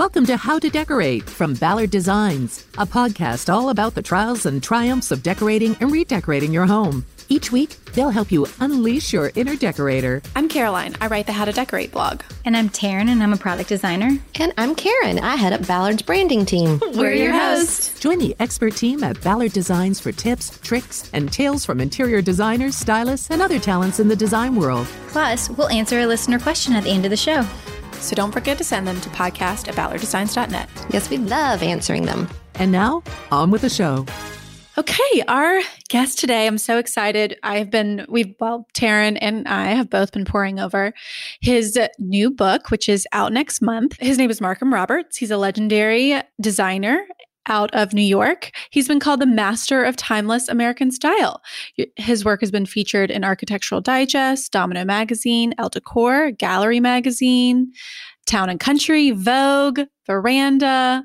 Welcome to How to Decorate from Ballard Designs, a podcast all about the trials and triumphs of decorating and redecorating your home. Each week, they'll help you unleash your inner decorator. I'm Caroline. I write the How to Decorate blog. And I'm Taryn, and I'm a product designer. And I'm Karen. I head up Ballard's branding team. We're your hosts. Join the expert team at Ballard Designs for tips, tricks, and tales from interior designers, stylists, and other talents in the design world. Plus, we'll answer a listener question at the end of the show. So don't forget to send them to podcast at ballarddesigns.net. Yes, we love answering them. And now, on with the show. Okay, our guest today, I'm so excited. I've been, we've, well, Taryn and I have both been poring over his new book, which is out next month. His name is Markham Roberts. He's a legendary designer out of New York. He's been called the master of timeless American style. His work has been featured in Architectural Digest, Domino Magazine, Elle Decor, Galerie Magazine, Town and Country, Vogue, Veranda.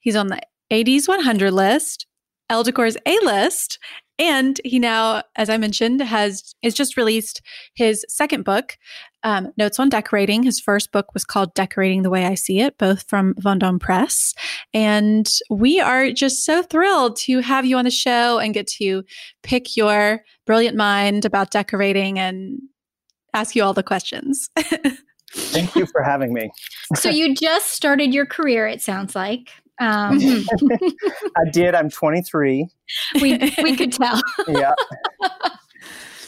He's on the AD 100 list, Elle Decor's A list, and he now, as I mentioned, has is just released his second book, um, Notes on Decorating. His first book was called Decorating the Way I See It, both from Vendome Press. And we are just so thrilled to have you on the show and get to pick your brilliant mind about decorating and ask you all the questions. Thank you for having me. so you just started your career, it sounds like. Um, I did. I'm 23. We we could tell. yeah.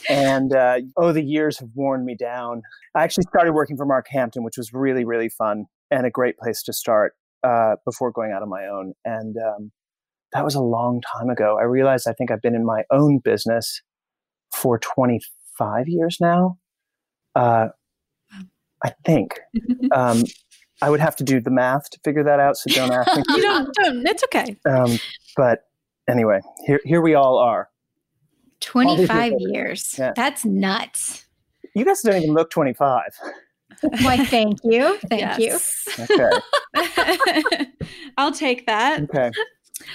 And uh, oh, the years have worn me down. I actually started working for Mark Hampton, which was really really fun and a great place to start uh, before going out on my own. And um, that was a long time ago. I realized I think I've been in my own business for 25 years now. Uh, I think. Um, I would have to do the math to figure that out. So don't ask me. you don't, don't. It's okay. Um, but anyway, here here we all are. 25 years. Yeah. That's nuts. You guys don't even look 25. Why, thank you. Thank yes. you. Okay. I'll take that. Okay.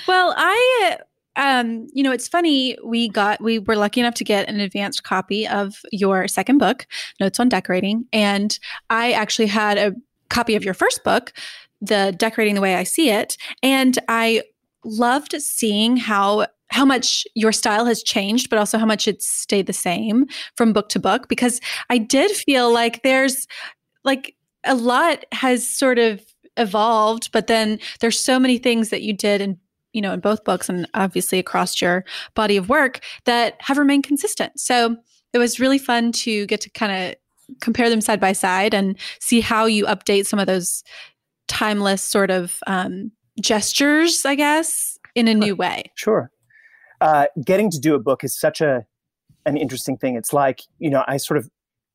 Well, I um, you know, it's funny. We got, we were lucky enough to get an advanced copy of your second book, Notes on Decorating. And I actually had a copy of your first book, The Decorating the Way I See It. And I loved seeing how how much your style has changed, but also how much it's stayed the same from book to book. Because I did feel like there's like a lot has sort of evolved, but then there's so many things that you did in you know in both books and obviously across your body of work that have remained consistent. So it was really fun to get to kind of compare them side by side and see how you update some of those timeless sort of um, gestures, I guess, in a new way. Sure. Uh, getting to do a book is such a an interesting thing. It's like you know, I sort of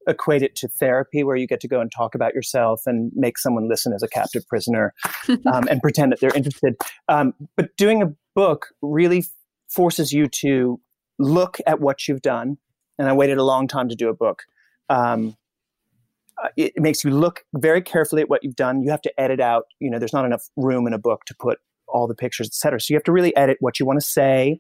equate it to therapy, where you get to go and talk about yourself and make someone listen as a captive prisoner um, and pretend that they're interested. Um, but doing a book really forces you to look at what you've done. And I waited a long time to do a book um, uh, it, it makes you look very carefully at what you've done. You have to edit out, you know, there's not enough room in a book to put all the pictures, et cetera. So you have to really edit what you want to say,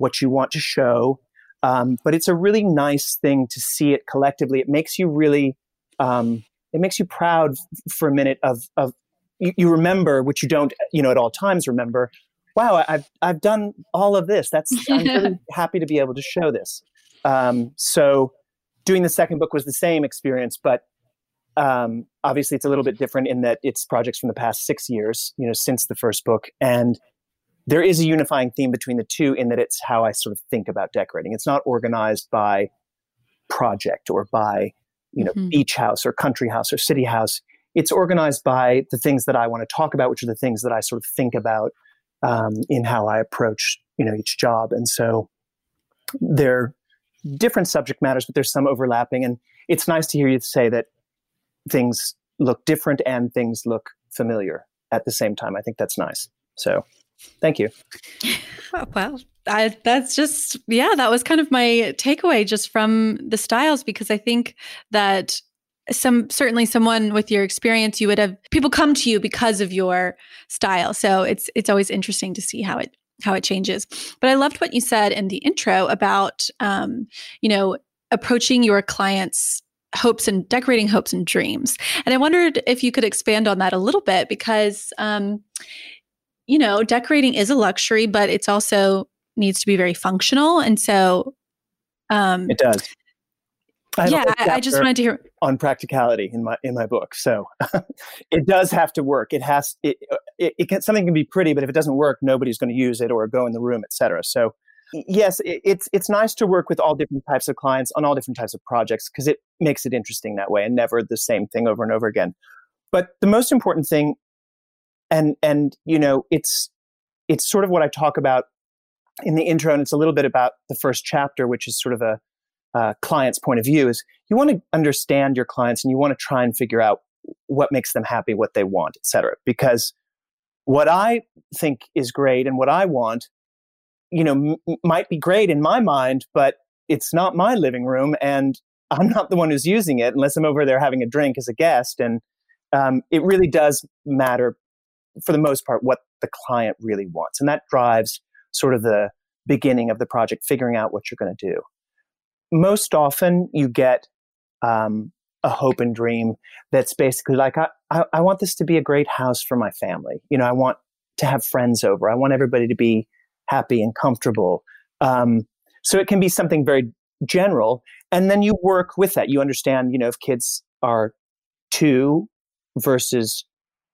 what you want to show. Um, but it's a really nice thing to see it collectively. It makes you really, um, it makes you proud for a minute of, of you, you, remember, which you don't, you know, at all times remember. Wow, I've I've done all of this. That's I'm really happy to be able to show this. Um, so doing the second book was the same experience, but um, obviously it's a little bit different in that it's projects from the past six years, you know, since the first book, and there is a unifying theme between the two in that it's how I sort of think about decorating. It's not organized by project or by you know mm-hmm. beach house or country house or city house. It's organized by the things that I want to talk about, which are the things that I sort of think about um, in how I approach you know each job, and so they're different subject matters, but there's some overlapping. And it's nice to hear you say that things look different and things look familiar at the same time. I think that's nice. So thank you. Oh, well, I, that's just, yeah, that was kind of my takeaway just from the styles, because I think that some certainly someone with your experience you would have people come to you because of your style so it's it's always interesting to see how it how it changes. But I loved what you said in the intro about, um, you know, approaching your clients hopes and decorating hopes and dreams. And I wondered if you could expand on that a little bit because, um, you know, decorating is a luxury, but it's also needs to be very functional. And so, um, it does. I yeah, I, I, just wanted to hear on practicality in my in my book. So it does have to work. It has it, it, it can, something can be pretty, but if it doesn't work, nobody's going to use it or go in the room, etc. So yes, it, it's it's nice to work with all different types of clients on all different types of projects because it makes it interesting that way and never the same thing over and over again. But the most important thing, and and you know, it's it's sort of what I talk about in the intro, and it's a little bit about the first chapter, which is sort of a uh, client's point of view is you want to understand your clients and you want to try and figure out what makes them happy, what they want, etc. Because what I think is great and what I want, you know, m- might be great in my mind, but it's not my living room, and I'm not the one who's using it unless I'm over there having a drink as a guest. And um, it really does matter, for the most part, what the client really wants, and that drives sort of the beginning of the project, figuring out what you're going to do. Most often you get um, a hope and dream that's basically like I, I, I, want this to be a great house for my family. You know i want to have friends over. I want everybody to be happy and comfortable. Um, so it can be something very general and then you work with that. You understand you know if kids are two versus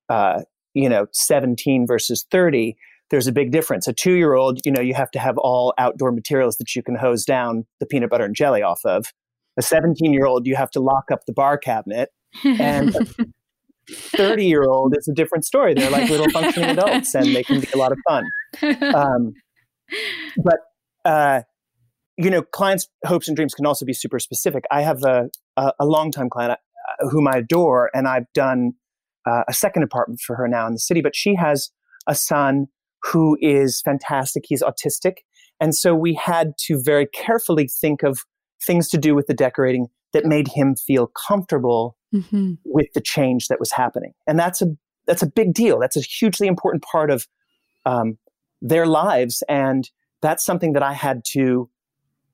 uh, you know 17 versus 30 there's a big difference. A two year old, you know, you have to have all outdoor materials that you can hose down the peanut butter and jelly off of. A 17 year old, you have to lock up the bar cabinet. And 30 year old is a different story. They're like little functioning adults and they can be a lot of fun. Um, but, uh, you know, clients' hopes and dreams can also be super specific. I have a, a, a longtime client uh, whom I adore, and I've done uh, a second apartment for her now in the city, but she has a son who is fantastic. He's autistic. And so we had to very carefully think of things to do with the decorating that made him feel comfortable mm-hmm. with the change that was happening. And that's a that's a big deal. That's a hugely important part of um, their lives, and that's something that I had to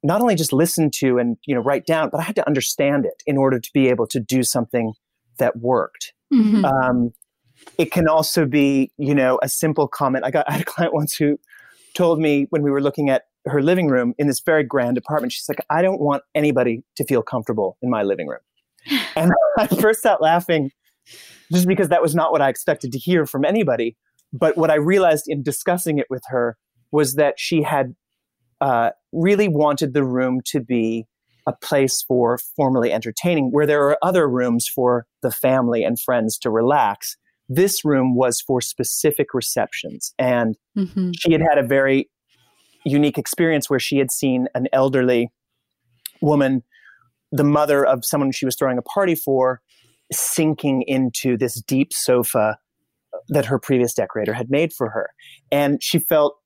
not only just listen to and you know write down, but I had to understand it in order to be able to do something that worked. Mm-hmm. Um, it can also be, you know, a simple comment. I got I had a client once who told me when we were looking at her living room in this very grand apartment, she's like, I don't want anybody to feel comfortable in my living room. And I burst out laughing just because that was not what I expected to hear from anybody. But what I realized in discussing it with her was that she had uh, really wanted the room to be a place for formally entertaining, where there are other rooms for the family and friends to relax. This room was for specific receptions. And mm-hmm. she had had a very unique experience where she had seen an elderly woman, the mother of someone she was throwing a party for, sinking into this deep sofa that her previous decorator had made for her. And she felt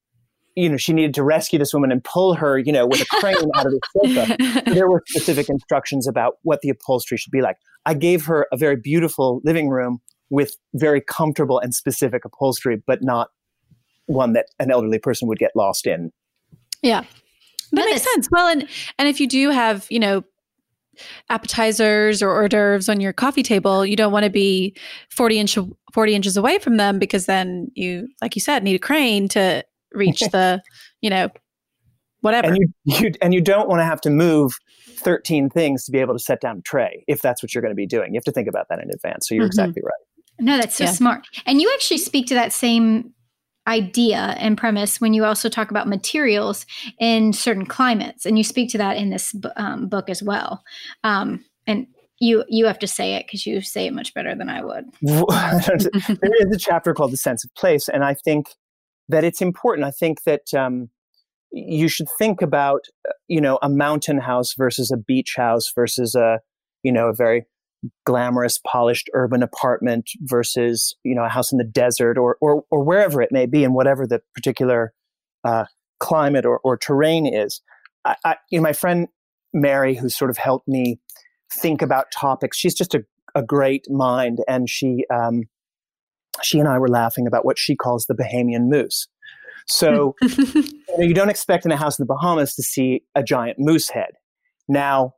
you know, she needed to rescue this woman and pull her, you know, with a crane out of the sofa. there were specific instructions about what the upholstery should be like. I gave her a very beautiful living room with very comfortable and specific upholstery, but not one that an elderly person would get lost in. Yeah. That makes sense. Well, and and if you do have, you know, appetizers or hors d'oeuvres on your coffee table, you don't want to be 40 inch 40 inches away from them because then you, like you said, need a crane to reach the, you know, whatever. And you, you and you don't want to have to move 13 things to be able to set down a tray if that's what you're going to be doing. You have to think about that in advance. So you're mm-hmm. exactly right. No, that's so yeah. smart. And you actually speak to that same idea and premise when you also talk about materials in certain climates and you speak to that in this um, book as well um, and you you have to say it because you say it much better than i would there is a chapter called the sense of place and i think that it's important i think that um, you should think about uh, you know a mountain house versus a beach house versus a you know a very glamorous, polished urban apartment versus you know a house in the desert or or, or wherever it may be, and whatever the particular uh, climate or, or terrain is. I, I, you know, my friend Mary, who sort of helped me think about topics, she's just a, a great mind, and she um, she and I were laughing about what she calls the Bahamian moose. So you, know, you don't expect in a house in the Bahamas to see a giant moose head. Now,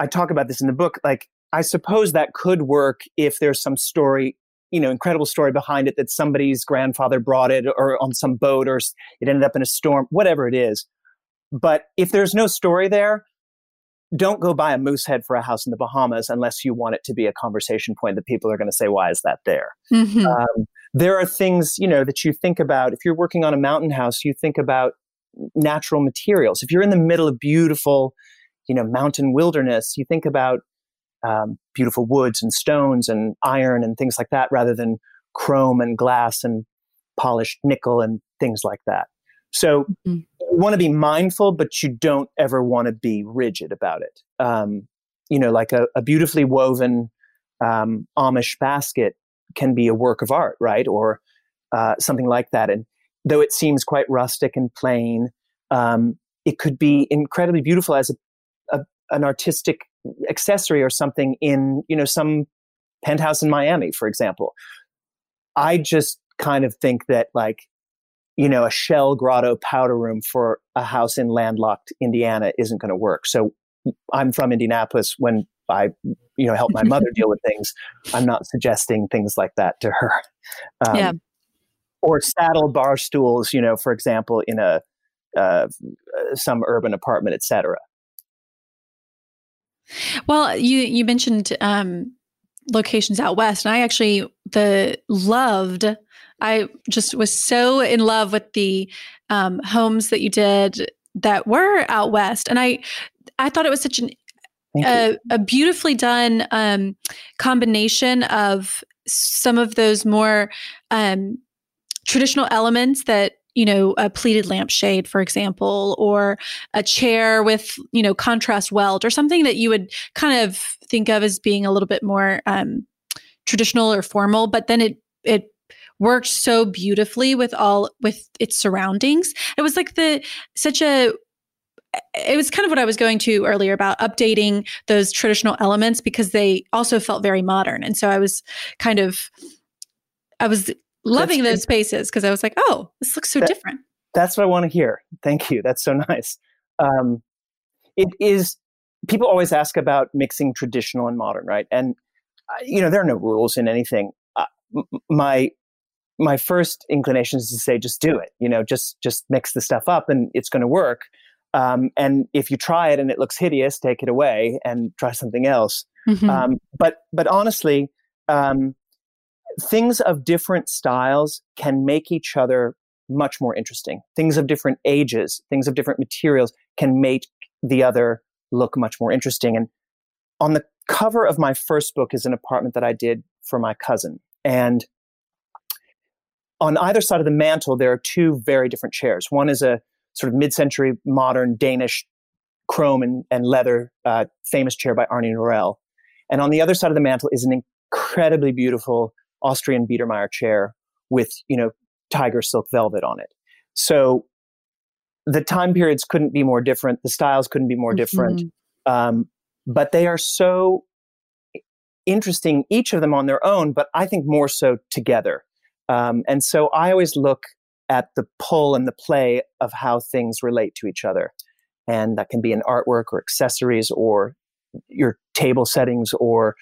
I talk about this in the book. Like I suppose that could work if there's some story, you know, incredible story behind it that somebody's grandfather brought it or on some boat or it ended up in a storm, whatever it is. But if there's no story there, don't go buy a moose head for a house in the Bahamas unless you want it to be a conversation point that people are going to say, why is that there? Mm-hmm. Um, there are things, you know, that you think about. If you're working on a mountain house, you think about natural materials. If you're in the middle of beautiful, you know, mountain wilderness, you think about um, beautiful woods and stones and iron and things like that rather than chrome and glass and polished nickel and things like that. So mm-hmm. you want to be mindful, but you don't ever want to be rigid about it. Um, you know, like a, a beautifully woven um, Amish basket can be a work of art, right? Or uh, something like that. And though it seems quite rustic and plain, um, it could be incredibly beautiful as a, a, an artistic accessory or something in you know some penthouse in Miami, for example. I just kind of think that like you know a shell grotto powder room for a house in landlocked Indiana isn't going to work. So I'm from Indianapolis. When I you know help my mother deal with things, I'm not suggesting things like that to her. Um, yeah. Or saddle bar stools, you know, for example, in a uh, some urban apartment, etc. Well, you you mentioned um, locations out west, and I actually the loved. I just was so in love with the um, homes that you did that were out west, and I I thought it was such an a, a, beautifully done um, combination of some of those more um, traditional elements that you know, a pleated lampshade, for example, or a chair with, you know, contrast welt or something that you would kind of think of as being a little bit more um, traditional or formal, but then it, it, worked so beautifully with all with its surroundings it was like the such a it was kind of what I was going to earlier about updating those traditional elements because they also felt very modern. And so I was kind of I was loving that's, those spaces because I was like, oh, this looks so that, different. That's what I want to hear. Thank you. That's so nice. Um, it is. People always ask about mixing traditional and modern, right? And uh, you know, there are no rules in anything. Uh, my my first inclination is to say, just do it. You know, just just mix the stuff up, and it's going to work. Um, and if you try it and it looks hideous, take it away and try something else. Mm-hmm. Um, but but honestly, um, things of different styles can make each other much more interesting. Things of different ages, things of different materials can make the other look much more interesting. And on the cover of my first book is an apartment that I did for my cousin. And on either side of the mantle, there are two very different chairs. One is a sort of mid century modern Danish chrome and, and leather uh, famous chair by Arne Norell. And on the other side of the mantle is an incredibly beautiful Austrian Biedermeier chair with, you know, tiger silk velvet on it. So the time periods couldn't be more different. The styles couldn't be more different. Mm-hmm. Um, but they are so interesting, each of them on their own, but I think more so together. Um, and so I always look at the pull and the play of how things relate to each other. And that can be in artwork or accessories or your table settings or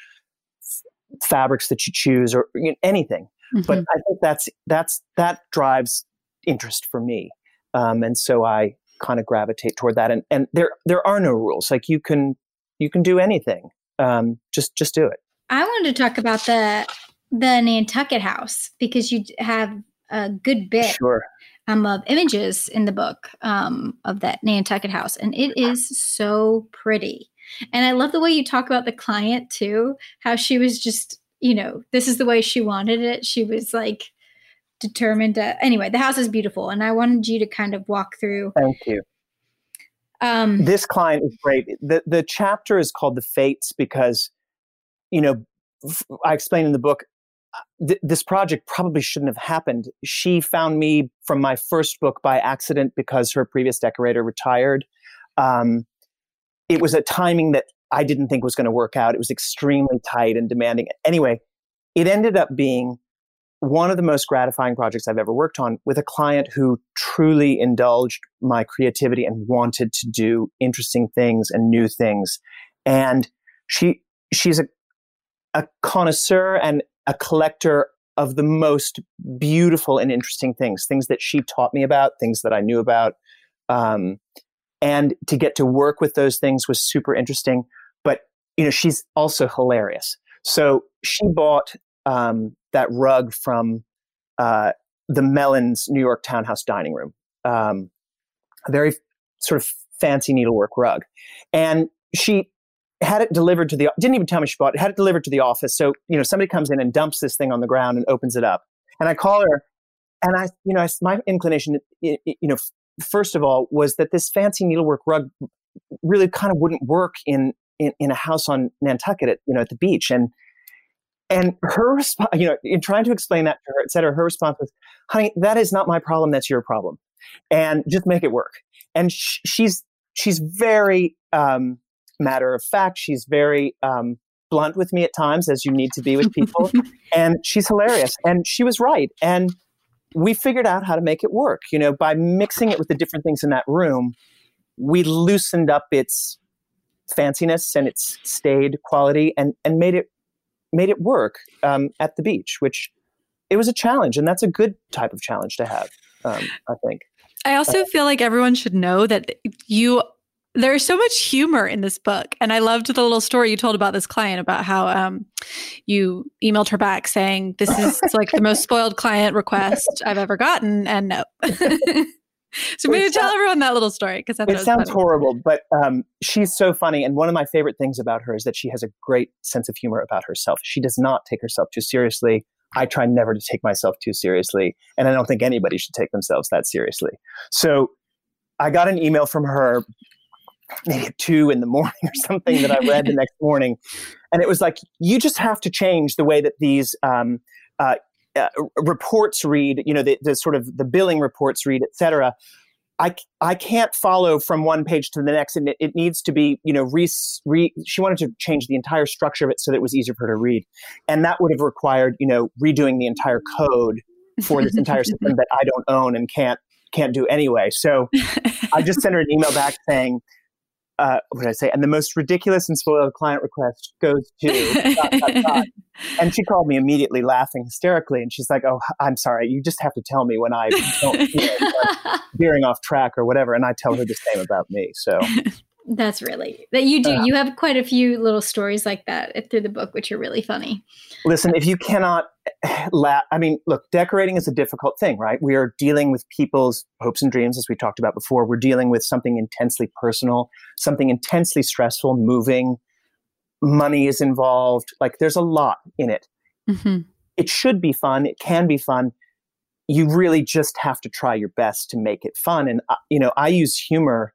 fabrics that you choose or you know, anything. Mm-hmm. But I think that's that's that drives interest for me, um, and so I kind of gravitate toward that. And and there there are no rules. Like you can you can do anything. Um, just just do it. I wanted to talk about the the Nantucket house because you have a good bit sure. um, of images in the book um, of that Nantucket house, and it is so pretty. And I love the way you talk about the client too, how she was just, you know, this is the way she wanted it. She was like determined to, anyway, the house is beautiful. And I wanted you to kind of walk through. Thank you. Um, this client is great. The, the chapter is called The Fates because, you know, I explain in the book, th- this project probably shouldn't have happened. She found me from my first book by accident because her previous decorator retired. Um, it was a timing that I didn't think was going to work out. It was extremely tight and demanding. Anyway, it ended up being one of the most gratifying projects I've ever worked on with a client who truly indulged my creativity and wanted to do interesting things and new things. And she she's a a connoisseur and a collector of the most beautiful and interesting things, things that she taught me about, things that I knew about. Um, and to get to work with those things was super interesting. But, you know, she's also hilarious. So she bought um, that rug from uh, the Mellons New York Townhouse dining room. Um, a very sort of fancy needlework rug. And she had it delivered to the didn't even tell me she bought it had it delivered to the office. So you know somebody comes in and dumps this thing on the ground and opens it up. And i call her and i you know my inclination you know first of all was that this fancy needlework rug really kind of wouldn't work in in, in a house on nantucket at you know at the beach. And and her response you know in trying to explain that to her et cetera her response was honey that is not my problem that's your problem. And just make it work. And sh- she's she's very um, matter of fact. She's very um, blunt with me at times, as you need to be with people. and she's hilarious. And she was right. And we figured out how to make it work. You know, by mixing it with the different things in that room, we loosened up its fanciness and its staid quality and, and made it made it work um, at the beach, which it was a challenge. And that's a good type of challenge to have, um, I think. I also uh, feel like everyone should know that you there's so much humor in this book and i loved the little story you told about this client about how um, you emailed her back saying this is like the most spoiled client request i've ever gotten and no. So maybe it tell sounds, everyone that little story because it sounds funny. horrible but um, she's so funny and one of my favorite things about her is that she has a great sense of humor about herself. She does not take herself too seriously. I try never to take myself too seriously and i don't think anybody should take themselves that seriously. So I got an email from her maybe at two in the morning or something that I read the next morning. And it was like, you just have to change the way that these um, uh, uh, reports read, you know, the, the, sort of the billing reports read, et cetera. I, I can't follow from one page to the next, and it, it needs to be, you know, re, re, she wanted to change the entire structure of it so that it was easier for her to read. And that would have required, you know, redoing the entire code for this entire system that I don't own and can't can't do anyway. So I just sent her an email back saying, uh, what did I say? And the most ridiculous and spoiled client request goes to dot, dot, dot. And she called me immediately laughing hysterically. And she's like, Oh, I'm sorry. You just have to tell me when I don't, you know, like veering off track or whatever. And I tell her the same about me. So that's really that you do. Uh, you have quite a few little stories like that through the book, which are really funny. Listen, if you cannot laugh, I mean, look, decorating is a difficult thing, right? We are dealing with people's hopes and dreams, as we talked about before. We're dealing with something intensely personal, something intensely stressful, moving. Money is involved. Like, there's a lot in it. Mm-hmm. It should be fun. It can be fun. You really just have to try your best to make it fun. And, uh, you know, I use humor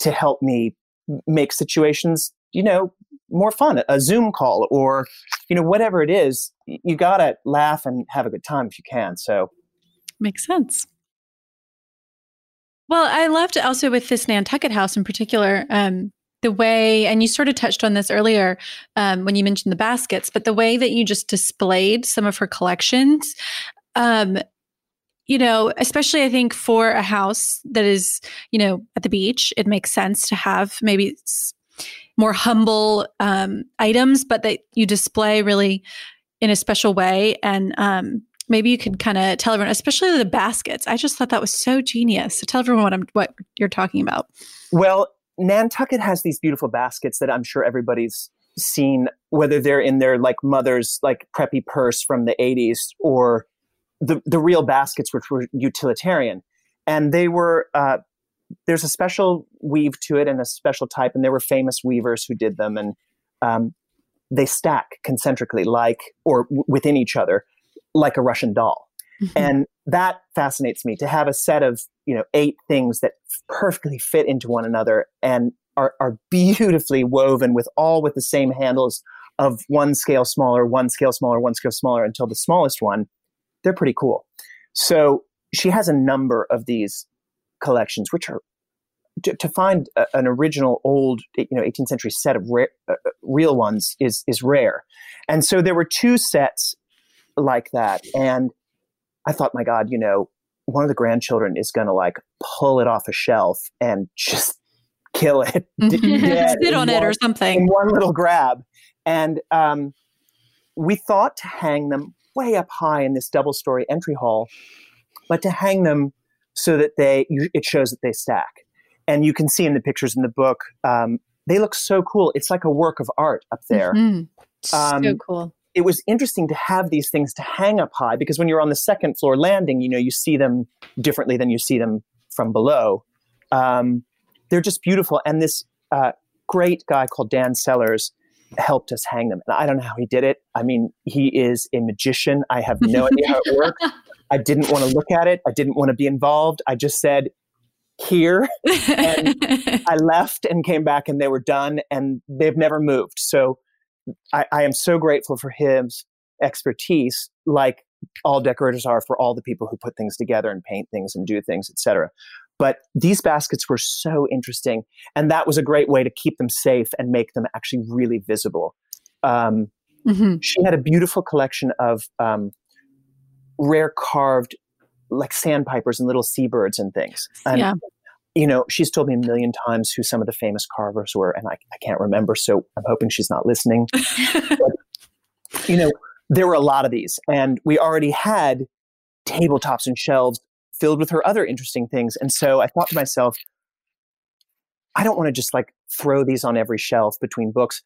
to help me make situations, you know, more fun. A Zoom call or, you know, whatever it is, you got to laugh and have a good time if you can. So makes sense. Well, I loved also with this Nantucket house in particular, um, the way, and you sort of touched on this earlier um, when you mentioned the baskets, but the way that you just displayed some of her collections um, you know, especially I think for a house that is, you know, at the beach, it makes sense to have maybe more humble um, items, but that you display really in a special way. And um, maybe you could kind of tell everyone, especially the baskets. I just thought that was so genius. So tell everyone what I'm what you're talking about. Well, Nantucket has these beautiful baskets that I'm sure everybody's seen, whether they're in their like mother's like preppy purse from the 80s or the the real baskets, which were utilitarian, and they were. Uh, there's a special weave to it and a special type, and there were famous weavers who did them, and um, they stack concentrically, like or w- within each other, like a Russian doll. Mm-hmm. And that fascinates me to have a set of you know eight things that perfectly fit into one another and are, are beautifully woven with all with the same handles of one scale smaller, one scale smaller, one scale smaller until the smallest one they're pretty cool. So she has a number of these collections, which are to, to find a, an original old, you know, 18th century set of uh, uh, real ones is is rare. And so there were two sets like that, and I thought, my God, you know, one of the grandchildren is going to like pull it off a shelf and just kill it. Sit on it or something in one little grab. And um, we thought to hang them way up high in this double story entry hall, but to hang them so that they it shows that they stack. And you can see in the pictures in the book, um, they look so cool. It's like a work of art up there. Mhm. Um, so cool. it was interesting to have these things to hang up high because when you're on the second floor landing, you know, you see them differently than you see them from below. Um, they're just beautiful. And this uh, great guy called Dan Sellers helped us hang them. And I don't know how he did it. I mean, he is a magician. I have no idea how it worked. I didn't want to look at it. I didn't want to be involved. I just said, here. And I left and came back and they were done and they've never moved. So I, I am so grateful for his expertise, like all decorators are for all the people who put things together and paint things and do things, etc. But these baskets were so interesting, and that was a great way to keep them safe and make them actually really visible. Um, Mhm. she had a beautiful collection of um, rare carved, like sandpipers and little seabirds and things. And Yeah. you know, she's told me a million times who some of the famous carvers were, and I, I can't remember. So I'm hoping she's not listening. you know, there were a lot of these, and we already had tabletops and shelves filled with her other interesting things. And so I thought to myself, I don't want to just like throw these on every shelf between books.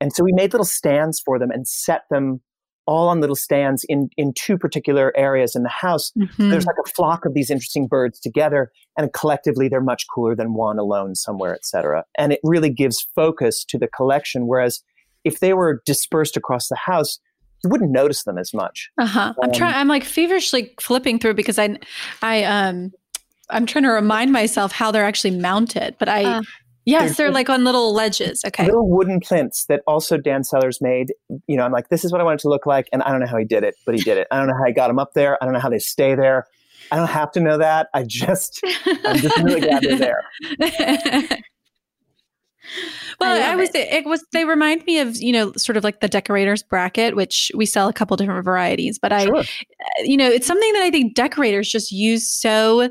And so we made little stands for them and set them all on little stands in, in two particular areas in the house Mhm. there's like a flock of these interesting birds together and collectively they're much cooler than one alone somewhere etc and it really gives focus to the collection whereas if they were dispersed across the house you wouldn't notice them as much Uh-huh. I'm Um, trying I'm like feverishly flipping through because I I um I'm trying to remind myself how they're actually mounted, but I Uh. yes, They're they're like on little ledges. Okay. little wooden plinths that also dan sellers made you know i'm like this is what i want it to look like and i don't know how he did it but he did it i don't know how he got them up there i don't know how they stay there i don't have to know that i just i'm just really glad they're there well, I I, was it. was they remind me of, you know, sort of like the decorator's bracket, which we sell a couple different varieties, but I Sure. you know, it's something that I think decorators just use so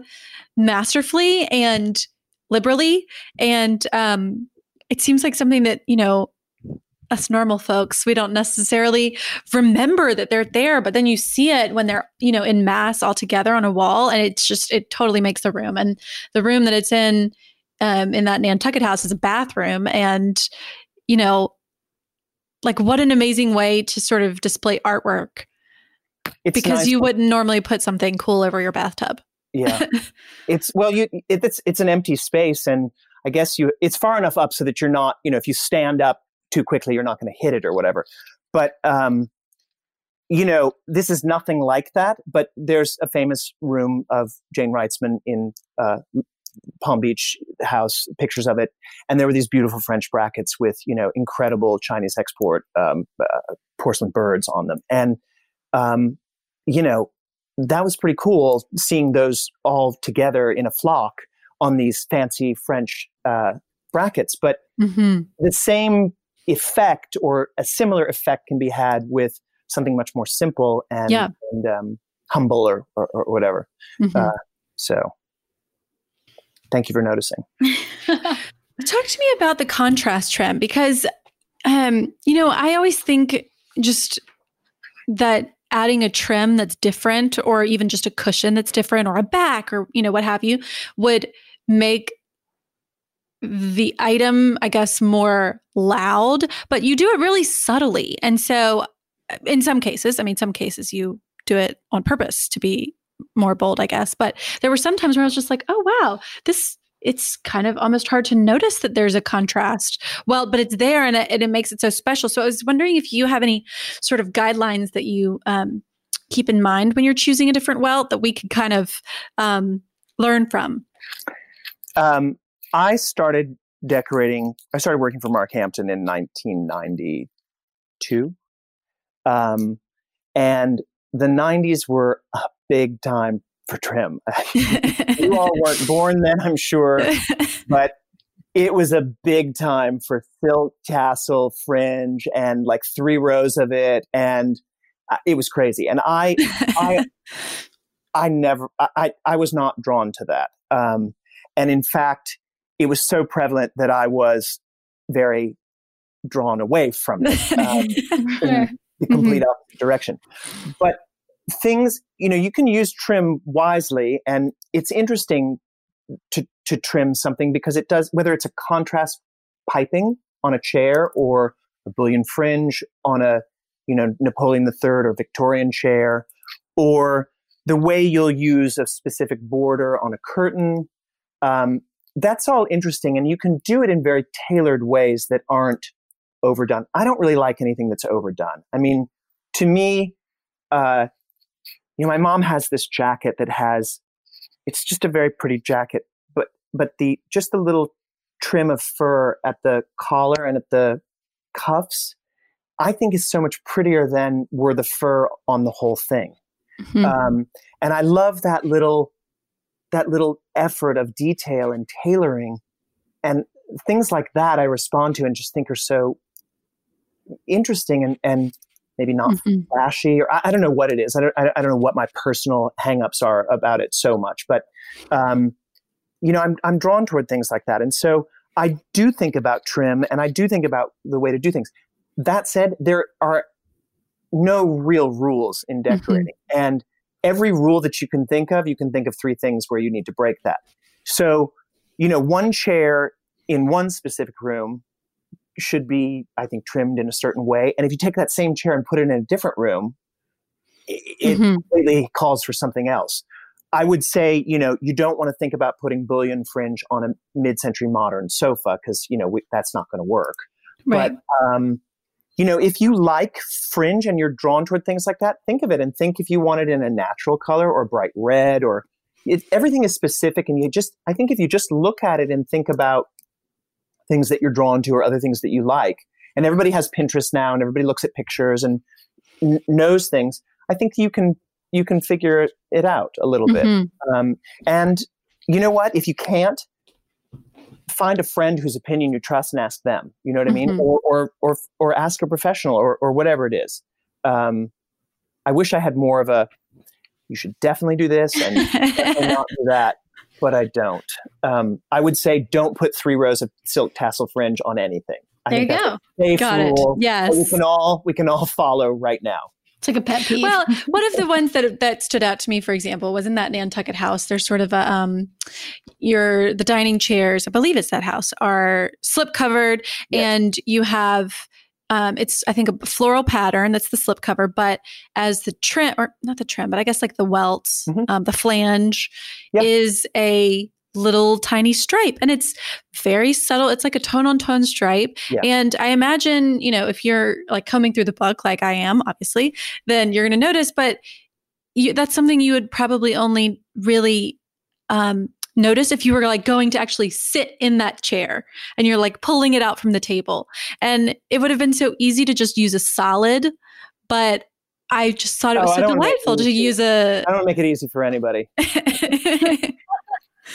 masterfully and liberally. And um, it seems like something that, you know, us normal folks, we don't necessarily remember that they're there, but then you see it when they're, you know, in mass all together on a wall. And it's just, it totally makes the room. And the room that it's in, um, in that Nantucket house is a bathroom. And, you know, like what an amazing way to sort of display artwork it's because nice you wouldn't normally put something cool over your bathtub. yeah it's well you it, it's it's an empty space and i guess you it's far enough up so that you're not you know if you stand up too quickly you're not going to hit it or whatever but um you know this is nothing like that but there's a famous room of Jayne Wrightsman in uh palm beach house pictures of it and there were these beautiful french brackets with you know incredible chinese export um, uh, porcelain birds on them and um you know that was pretty cool seeing those all together in a flock on these fancy French uh, brackets. But Mm-hmm. the same effect or a similar effect can be had with something much more simple and, Yeah. and um, humble or, or, or whatever. Mm-hmm. Uh, So thank you for noticing. Talk to me about the contrast trim because, um, you know, I always think just that adding a trim that's different, or even just a cushion that's different, or a back, or you know, what have you, would make the item, I guess, more loud. But you do it really subtly, and so in some cases, I mean, some cases you do it on purpose to be more bold, I guess. But there were some times where I was just like, oh wow, this it's kind of almost hard to notice that there's a contrast. Well, but it's there and it, and it makes it so special. So I was wondering if you have any sort of guidelines that you um, keep in mind when you're choosing a different welt that we could kind of um, learn from. Um, I started decorating, I started working for Mark Hampton in 1992. Um, and the 90s were a big time for trim. you all weren't born then, I'm sure, but it was a big time for silk tassel fringe and like three rows of it, and uh, it was crazy. And I, I, I never, I, I was not drawn to that. Um, and in fact, it was so prevalent that I was very drawn away from it. Um, the complete mm-hmm. opposite direction. But things, you know, you can use trim wisely, and it's interesting to to trim something because it does whether it's a contrast piping on a chair or a bullion fringe on a you know Napoleon III or Victorian chair, or the way you'll use a specific border on a curtain. Um, that's all interesting, and you can do it in very tailored ways that aren't overdone. I don't really like anything that's overdone. I mean, to me, uh, you know, my mom has this jacket that has, it's just a very pretty jacket, but but the just the little trim of fur at the collar and at the cuffs, I think is so much prettier than were the fur on the whole thing. Mm-hmm. Um, and I love that little that little effort of detail and tailoring and things like that I respond to and just think are so interesting and, and maybe not mm-hmm. flashy or I, I, don't know what it is. I don't, I, I, don't know what my personal hangups are about it so much, but, um, you know, I'm, I'm drawn toward things like that. And so I do think about trim and I do think about the way to do things. That said, there are no real rules in mm-hmm. decorating. Mm-hmm. And every rule that you can think of, you can think of three things where you need to break that. So, you know, one chair in one specific room should be, I think, trimmed in a certain way. And if you take that same chair and put it in a different room, it mm-hmm. completely calls for something else. I would say, you know, you don't want to think about putting bullion fringe on a mid-century modern sofa because you know we, that's not going to work. Right. But um, you know, if you like fringe and you're drawn toward things like that, think of it and think if you want it in a natural color or bright red or it, everything is specific. And you just, I think if you just look at it and think about things that you're drawn to or other things that you like, and everybody has Pinterest now and everybody looks at pictures and n- knows things, I think you can you can figure it out a little mm-hmm. bit. Um, and you know what? If you can't, find a friend whose opinion you trust and ask them. You know what I mean? Mm-hmm. Or, or, or, or ask a professional or, or whatever it is. Um, I wish I had more of a, you should definitely do this and, not do that, but I don't. Um, I would say don't put three rows of silk tassel fringe on anything. I there you go. Got it. Yes. We can all, we can all follow right now. It's like a pet peeve. Well, one of the ones that that stood out to me, for example, was in that Nantucket house. There's sort of a um, your the dining chairs. I believe it's that house are slip covered, and you have um, it's I think a floral pattern that's the slip cover, but as the trim or not the trim, but I guess like the welts, mm-hmm. um, the flange is a little tiny stripe and it's very subtle it's like a tone on tone stripe yeah. and i imagine you know if you're like coming through the book like i am obviously then you're going to notice but you, that's something you would probably only really um, notice if you were like going to actually sit in that chair and you're like pulling it out from the table and it would have been so easy to just use a solid but I just thought it was oh, so delightful to use a. I don't make it easy for anybody.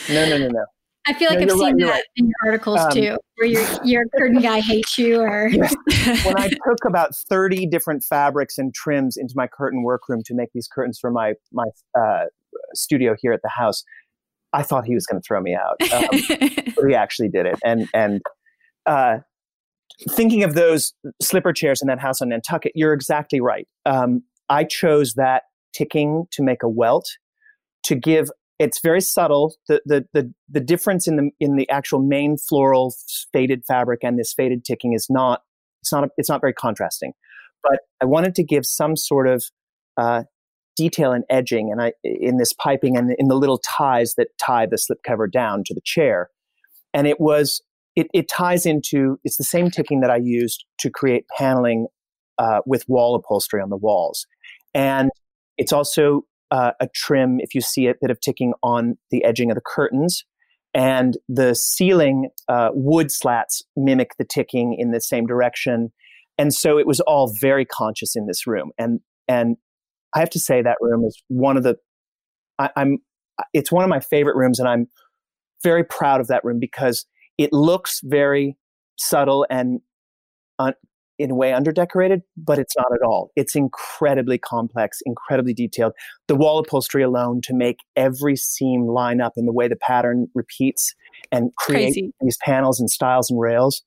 No, no, no, no. I feel like no, I've seen right, that right. in your articles um, too, where your your curtain guy hates you. Or when I took about thirty different fabrics and trims into my curtain workroom to make these curtains for my my uh, studio here at the house, I thought he was going to throw me out. Um, but he actually did it, and and uh, thinking of those slipper chairs in that house on Nantucket, you're exactly right. Um, I chose that ticking to make a welt to give it's very subtle. The, the, the, the difference in the, in the actual main floral faded fabric and this faded ticking is not, it's not, a, it's not very contrasting, but I wanted to give some sort of, uh, detail and edging and I, in this piping and in the little ties that tie the slipcover down to the chair. And it was, it, it ties into, it's the same ticking that I used to create paneling, uh, with wall upholstery on the walls. And it's also uh, a trim, if you see a bit of ticking on the edging of the curtains. And the ceiling uh, wood slats mimic the ticking in the same direction. And so it was all very conscious in this room. And, and I have to say that room is one of the, I, I'm, it's one of my favorite rooms. And I'm very proud of that room because it looks very subtle and un- in a way underdecorated, but it's not at all. It's incredibly complex, incredibly detailed. The wall upholstery alone to make every seam line up in the way the pattern repeats and create Crazy. these panels and styles and rails.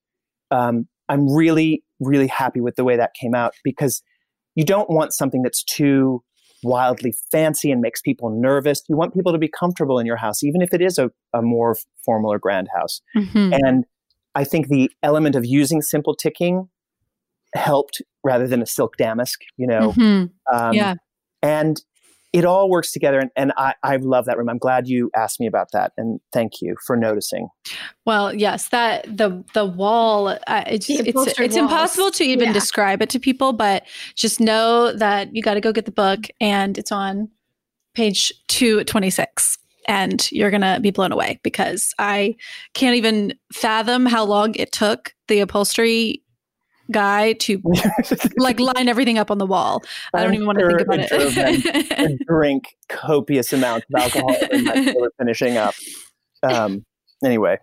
Um, I'm really, really happy with the way that came out because you don't want something that's too wildly fancy and makes people nervous. You want people to be comfortable in your house, even if it is a, a more formal or grand house. Mhm. And I think the element of using simple ticking helped rather than a silk damask, you know. Mhm. Um, yeah. And it all works together. And, and I, I love that room. I'm glad you asked me about that. And thank you for noticing. Well, yes, that the the wall. Uh, it's The it's upholstered it's impossible to even Yeah. describe it to people, but just know that you got to go get the book, and it's on page two twenty six. And you're gonna be blown away because I can't even fathom how long it took the upholstery guy to like line everything up on the wall. I don't I'm even want to sure think about it drove them drink copious amounts of alcohol when they were finishing up. Um, anyway,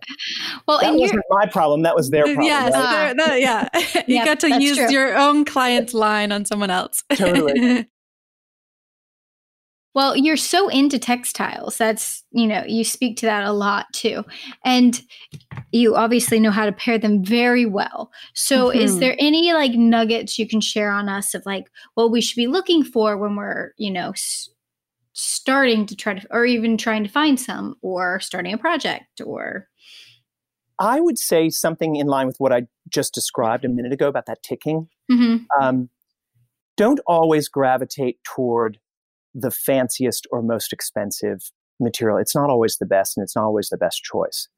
Well, that and you're wasn't my problem. That was their problem. yes, right? there- that- yeah. you Yep, got to use true. your own client's line on someone else. Totally. Well, you're so into textiles. That's, you know, you speak to that a lot too. And you obviously know how to pair them very well. So, is Mhm. there any like nuggets you can share on us of like what we should be looking for when we're, you know, s- starting to try to, or even trying to find some, or starting a project, or I would say something in line with what I just described a minute ago about that ticking. Mhm. Um, don't always gravitate toward the fanciest or most expensive material. It's not always the best, and it's not always the best choice.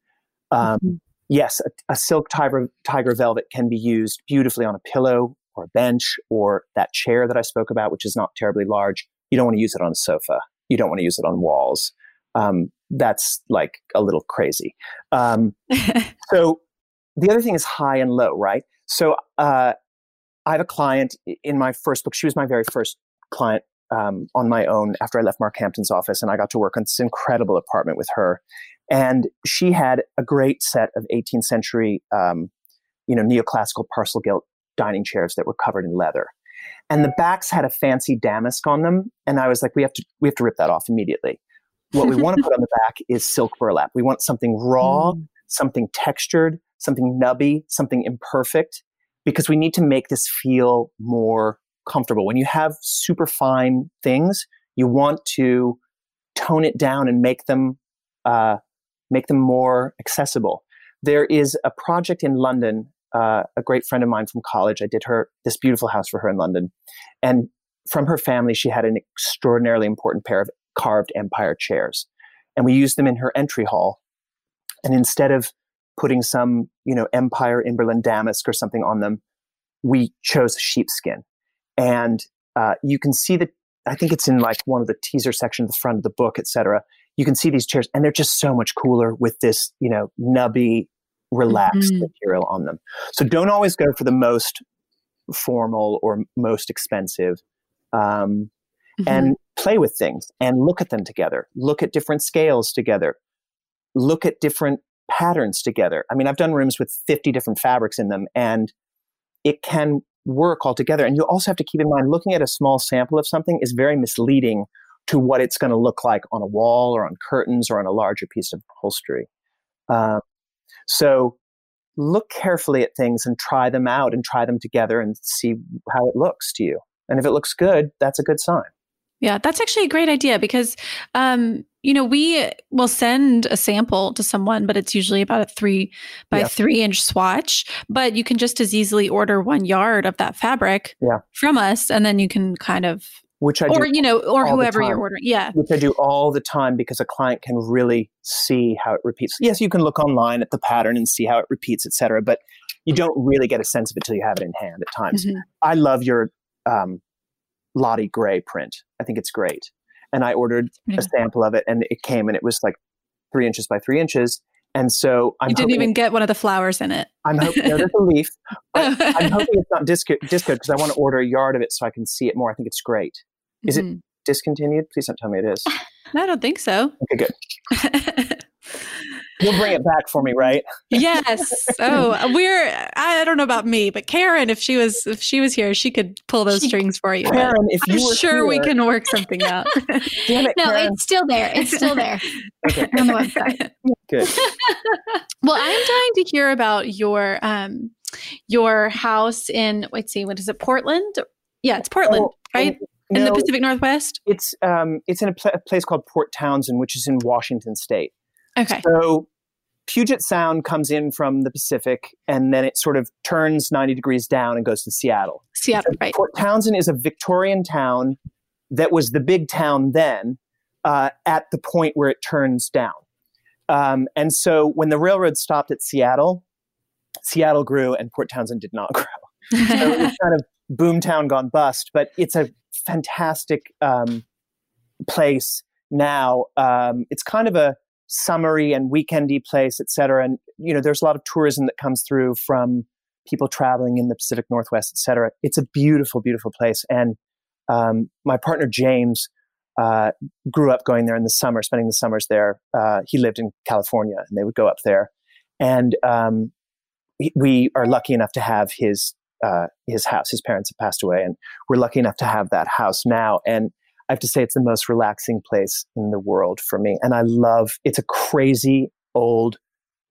Um, Yes, a, a silk tiger, tiger velvet can be used beautifully on a pillow or a bench or that chair that I spoke about, which is not terribly large. You don't want to use it on a sofa. You don't want to use it on walls. Um, that's like a little crazy. Um, so the other thing is high and low, right? So uh, I have a client in my first book. She was my very first client um, on my own after I left Mark Hampton's office, and I got to work on this incredible apartment with her. And she had a great set of 18th century, um, you know, neoclassical parcel gilt dining chairs that were covered in leather, and the backs had a fancy damask on them. And I was like, we have to, we have to rip that off immediately. What we want to put on the back is silk burlap. We want something raw, something textured, something nubby, something imperfect, because we need to make this feel more comfortable. When you have super fine things, you want to tone it down and make them uh, make them more accessible. There is a project in London. Uh, a great friend of mine from college. I did her this beautiful house for her in London, and from her family, she had an extraordinarily important pair of carved empire chairs, and we used them in her entry hall. And instead of putting some, you know, empire in Berlin damask or something on them, we chose sheepskin. And uh, you can see that. I think it's in like one of the teaser sections, the front of the book, etc. You can see these chairs, and they're just so much cooler with this, you know, nubby, relaxed Mhm. material on them. So don't always go for the most formal or most expensive. Um, Mhm. and play with things and look at them together. Look at different scales together. Look at different patterns together. I mean, I've done rooms with 50 different fabrics in them and it can work all together. And you also have to keep in mind looking at a small sample of something is very misleading to what it's going to look like on a wall or on curtains or on a larger piece of upholstery. Um, so look carefully at things and try them out and try them together and see how it looks to you. And if it looks good, that's a good sign. Yeah, that's actually a great idea because, um, you know, we will send a sample to someone, but it's usually about a three by Yeah. three inch swatch. But you can just as easily order one yard of that fabric Yeah. from us, and then you can kind of, Which I or you know, or whoever you're ordering. Yeah, which I do all the time because a client can really see how it repeats. Yes, you can look online at the pattern and see how it repeats, etc. But you don't really get a sense of it till you have it in hand at times. Mhm. I love your um, Lottie Gray print. I think it's great. And I ordered Yeah. a sample of it, and it came, and it was like three inches by three inches. And so I'm didn't even get one of the flowers in it. I'm hoping no, there's a leaf. But I'm hoping it's not disco disco because I want to order a yard of it so I can see it more. I think it's great. Is it Mhm. discontinued? Please don't tell me it is. I don't think so. Okay, good. You'll bring it back for me, right? yes. Oh, we're. I don't know about me, but Karen, if she was, if she was here, she could pull those She- strings for you. Karen, if you I'm were sure we can work something out. Damn it, no, Karen. it's still there. It's still there Okay, on the website. good. Well, I'm dying to hear about your um your house in let's see, what is it, Portland? Yeah, it's Portland, Oh, right? no, In the Pacific Northwest. It's um, it's in a, pla- a place called Port Townsend, which is in Washington State. Okay. So Puget Sound comes in from the Pacific, and then it sort of turns ninety degrees down and goes to Seattle. Seattle, right? Port Townsend is a Victorian town that was the big town then, uh, at the point where it turns down. Um, and so when the railroad stopped at Seattle, Seattle grew and Port Townsend did not grow. So it was kind of boomtown gone bust, but it's a fantastic um, place now. Um, it's kind of a summery and weekendy place, et cetera. And, you know, there's a lot of tourism that comes through from people traveling in the Pacific Northwest, et cetera. It's a beautiful, beautiful place. And um, my partner, James, uh, grew up going there in the summer, spending the summers there. Uh, he lived in California and they would go up there. And um, we are lucky enough to have his uh, his house. His parents have passed away, and we're lucky enough to have that house now. And I have to say, it's the most relaxing place in the world for me. And I love. It's a crazy old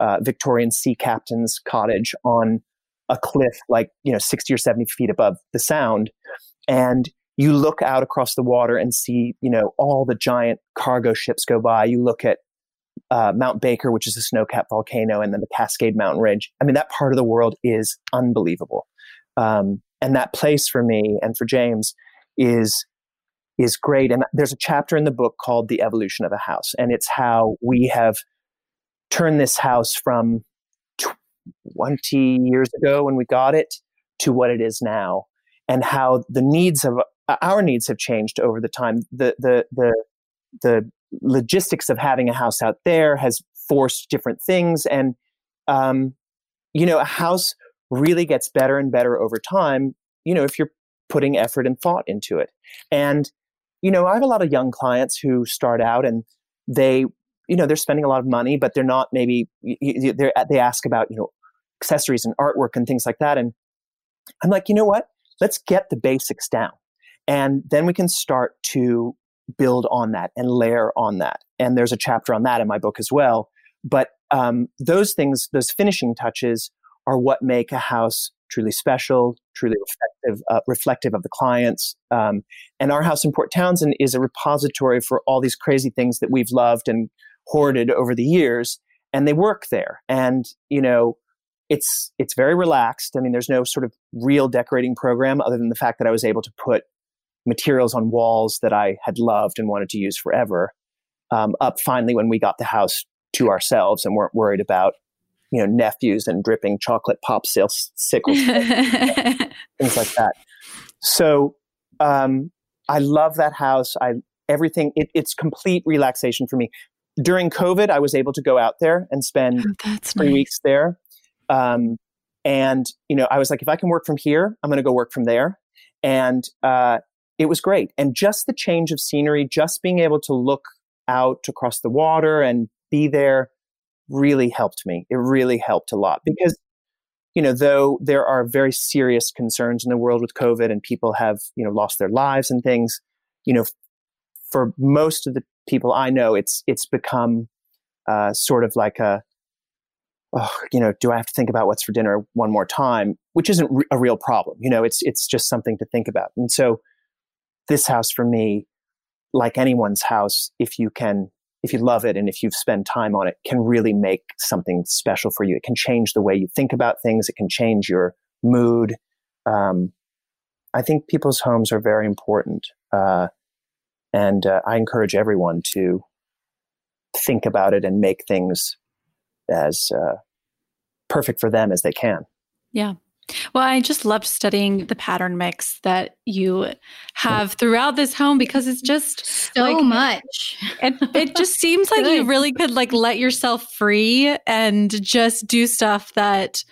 uh, Victorian sea captain's cottage on a cliff, like you know, sixty or seventy feet above the Sound, and you look out across the water and see, you know, all the giant cargo ships go by. You look at uh, Mount Baker, which is a snow-capped volcano, and then the Cascade Mountain Ridge. I mean, that part of the world is unbelievable. Um, and that place for me and for James is is great. And there's a chapter in the book called "The Evolution of a House," and it's how we have turned this house from 20 years ago when we got it to what it is now, and how the needs of our needs have changed over the time. The the the the logistics of having a house out there has forced different things, and um, you know, a house really gets better and better over time. You know, if you're putting effort and thought into it, and you know, I have a lot of young clients who start out and they, you know, they're spending a lot of money, but they're not maybe they're, they ask about you know accessories and artwork and things like that, and I'm like, you know what? Let's get the basics down. And then we can start to build on that and layer on that. And there's a chapter on that in my book as well. But um, those things, those finishing touches, are what make a house truly special, truly reflective, uh, reflective of the clients. Um, and our house in Port Townsend is a repository for all these crazy things that we've loved and hoarded over the years, and they work there. And you know, it's it's very relaxed. I mean, there's no sort of real decorating program other than the fact that I was able to put materials on walls that I had loved and wanted to use forever um, up finally when we got the house to ourselves and weren't worried about you know nephews and dripping chocolate popsicles things like that. So um, i love that house. I everything it, it's complete relaxation for me. During covid i was able to go out there and spend That's three nice. weeks there. Um, and you know i was like if i can work from here i'm going to go work from there. And uh, it was great. And just the change of scenery just being able to look out across the water and be there really helped me it really helped a lot because you know though there are very serious concerns in the world with covid and people have you know lost their lives and things you know for most of the people i know it's it's become uh, sort of like a oh, you know, do I have to think about what's for dinner one more time? Which isn't re- a real problem. You know, it's it's just something to think about. And so, this house for me, like anyone's house, if you can, if you love it and if you've spent time on it, can really make something special for you. It can change the way you think about things. It can change your mood. Um, I think people's homes are very important, uh, and uh, I encourage everyone to think about it and make things as uh, perfect for them as they can. Yeah. Well, I just loved studying the pattern mix that you have throughout this home because it's just So Like- much. it, it just seems like you really could like let yourself free and just do stuff that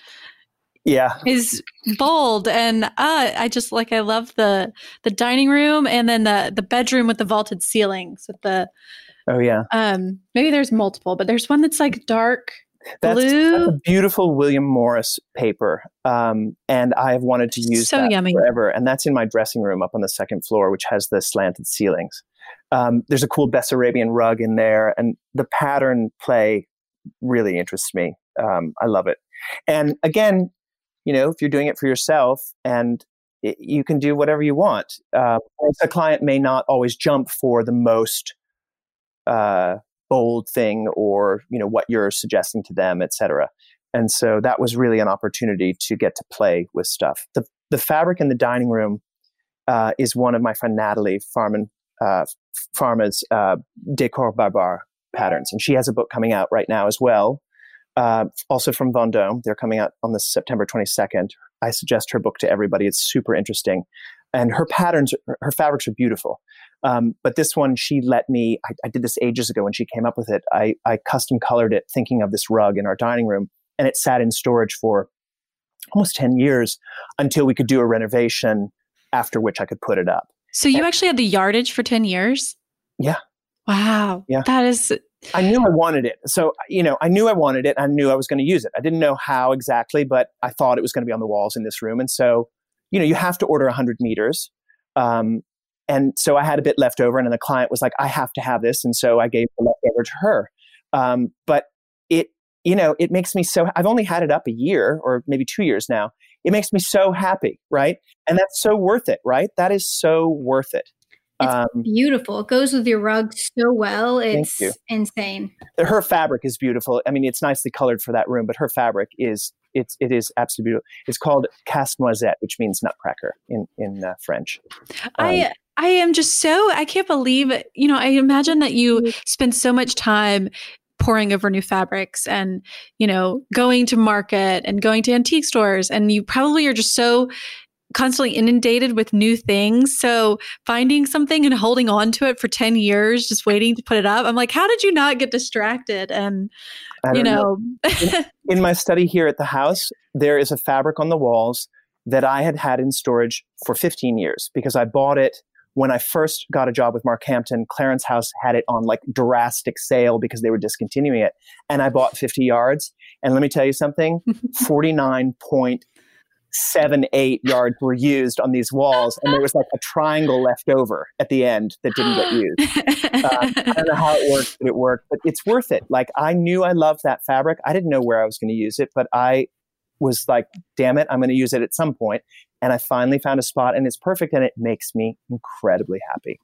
Yeah, is bold and uh I just like I love the the dining room and then the the bedroom with the vaulted ceilings with the oh yeah. um maybe there's multiple but there's one that's like dark That's, Blue. that's a beautiful William Morris paper, um, and I have wanted to use So that yummy. forever. And that's in my dressing room up on the second floor, which has the slanted ceilings. Um, there's a cool Bessarabian rug in there, and the pattern play really interests me. Um, I love it. And again, you know, if you're doing it for yourself and it, you can do whatever you want. Uh, a client may not always jump for the most uh, bold thing or you know what you're suggesting to them, etc. And so that was really an opportunity to get to play with stuff. The the fabric in the dining room uh, is one of my friend Natalie Farman uh, Pharma's uh, Décors Barbares patterns, and she has a book coming out right now as well. Uh, also from Vendôme, they're coming out on the September 22nd. I suggest her book to everybody. It's super interesting, and her patterns, her fabrics are beautiful. Um, but this one, she let me. I, I, did this ages ago when she came up with it. I, I custom colored it, thinking of this rug in our dining room, and it sat in storage for almost 10 years until we could do a renovation. After which I could put it up. So you and, actually had the yardage for 10 years? Yeah. Wow. Yeah. That is I knew I wanted it. So, you know, I knew I wanted it. I knew I was going to use it. I didn't know how exactly, but I thought it was going to be on the walls in this room. And so, you know, you have to order 100 meters. Um, and so I had a bit left over, and the client was like, I have to have this. And so I gave the leftover to her. Um, but it, you know, it makes me so, I've only had it up a year or maybe two years now. It makes me so happy, right? And that's so worth it, right? That is so worth it. It's um, beautiful. It goes with your rug so well. It's insane. Her fabric is beautiful. I mean, it's nicely colored for that room, but her fabric is it's it is absolutely beautiful. It's called casse noisette, which means nutcracker in in uh, French. Um, I I am just so I can't believe. You know, I imagine that you mm-hmm. spend so much time poring over new fabrics and you know going to market and going to antique stores and you probably are just so constantly inundated with new things. So finding something and holding on to it for 10 years, just waiting to put it up. I'm like, how did you not get distracted? And, you know, know. in, in my study here at the house, there is a fabric on the walls that I had had in storage for 15 years because I bought it when I first got a job with Mark Hampton, Clarence House had it on like drastic sale because they were discontinuing it. And I bought 50 yards. And let me tell you something 49 point seven, eight yards were used on these walls, and there was like a triangle left over at the end that didn't get used. Um, I don't know how it worked, but it worked. But it's worth it. Like I knew I loved that fabric. I didn't know where I was going to use it, but I was like, damn it, I'm going to use it at some point. And I finally found a spot, and it's perfect, and it makes me incredibly happy.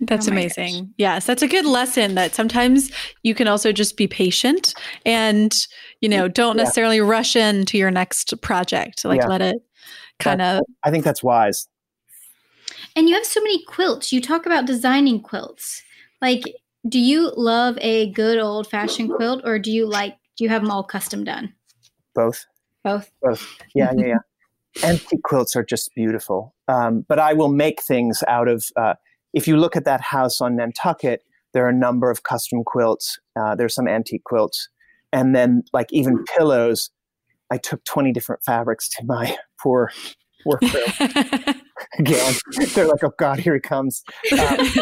That's oh amazing. Gosh. Yes, that's a good lesson that sometimes you can also just be patient and, you know, mm, don't yeah. necessarily rush into your next project. Like yeah. let it kind of I think that's wise. And you have so many quilts. You talk about designing quilts. Like do you love a good old fashioned quilt or do you like do you have them all custom done? Both. Both. Both. Yeah, yeah, yeah. Antique quilts are just beautiful. Um, but I will make things out of uh, if you look at that house on Nantucket, there are a number of custom quilts. Uh, there's some antique quilts, and then like even pillows. I took 20 different fabrics to my poor workroom. Again, they're like, "Oh God, here he comes." Um,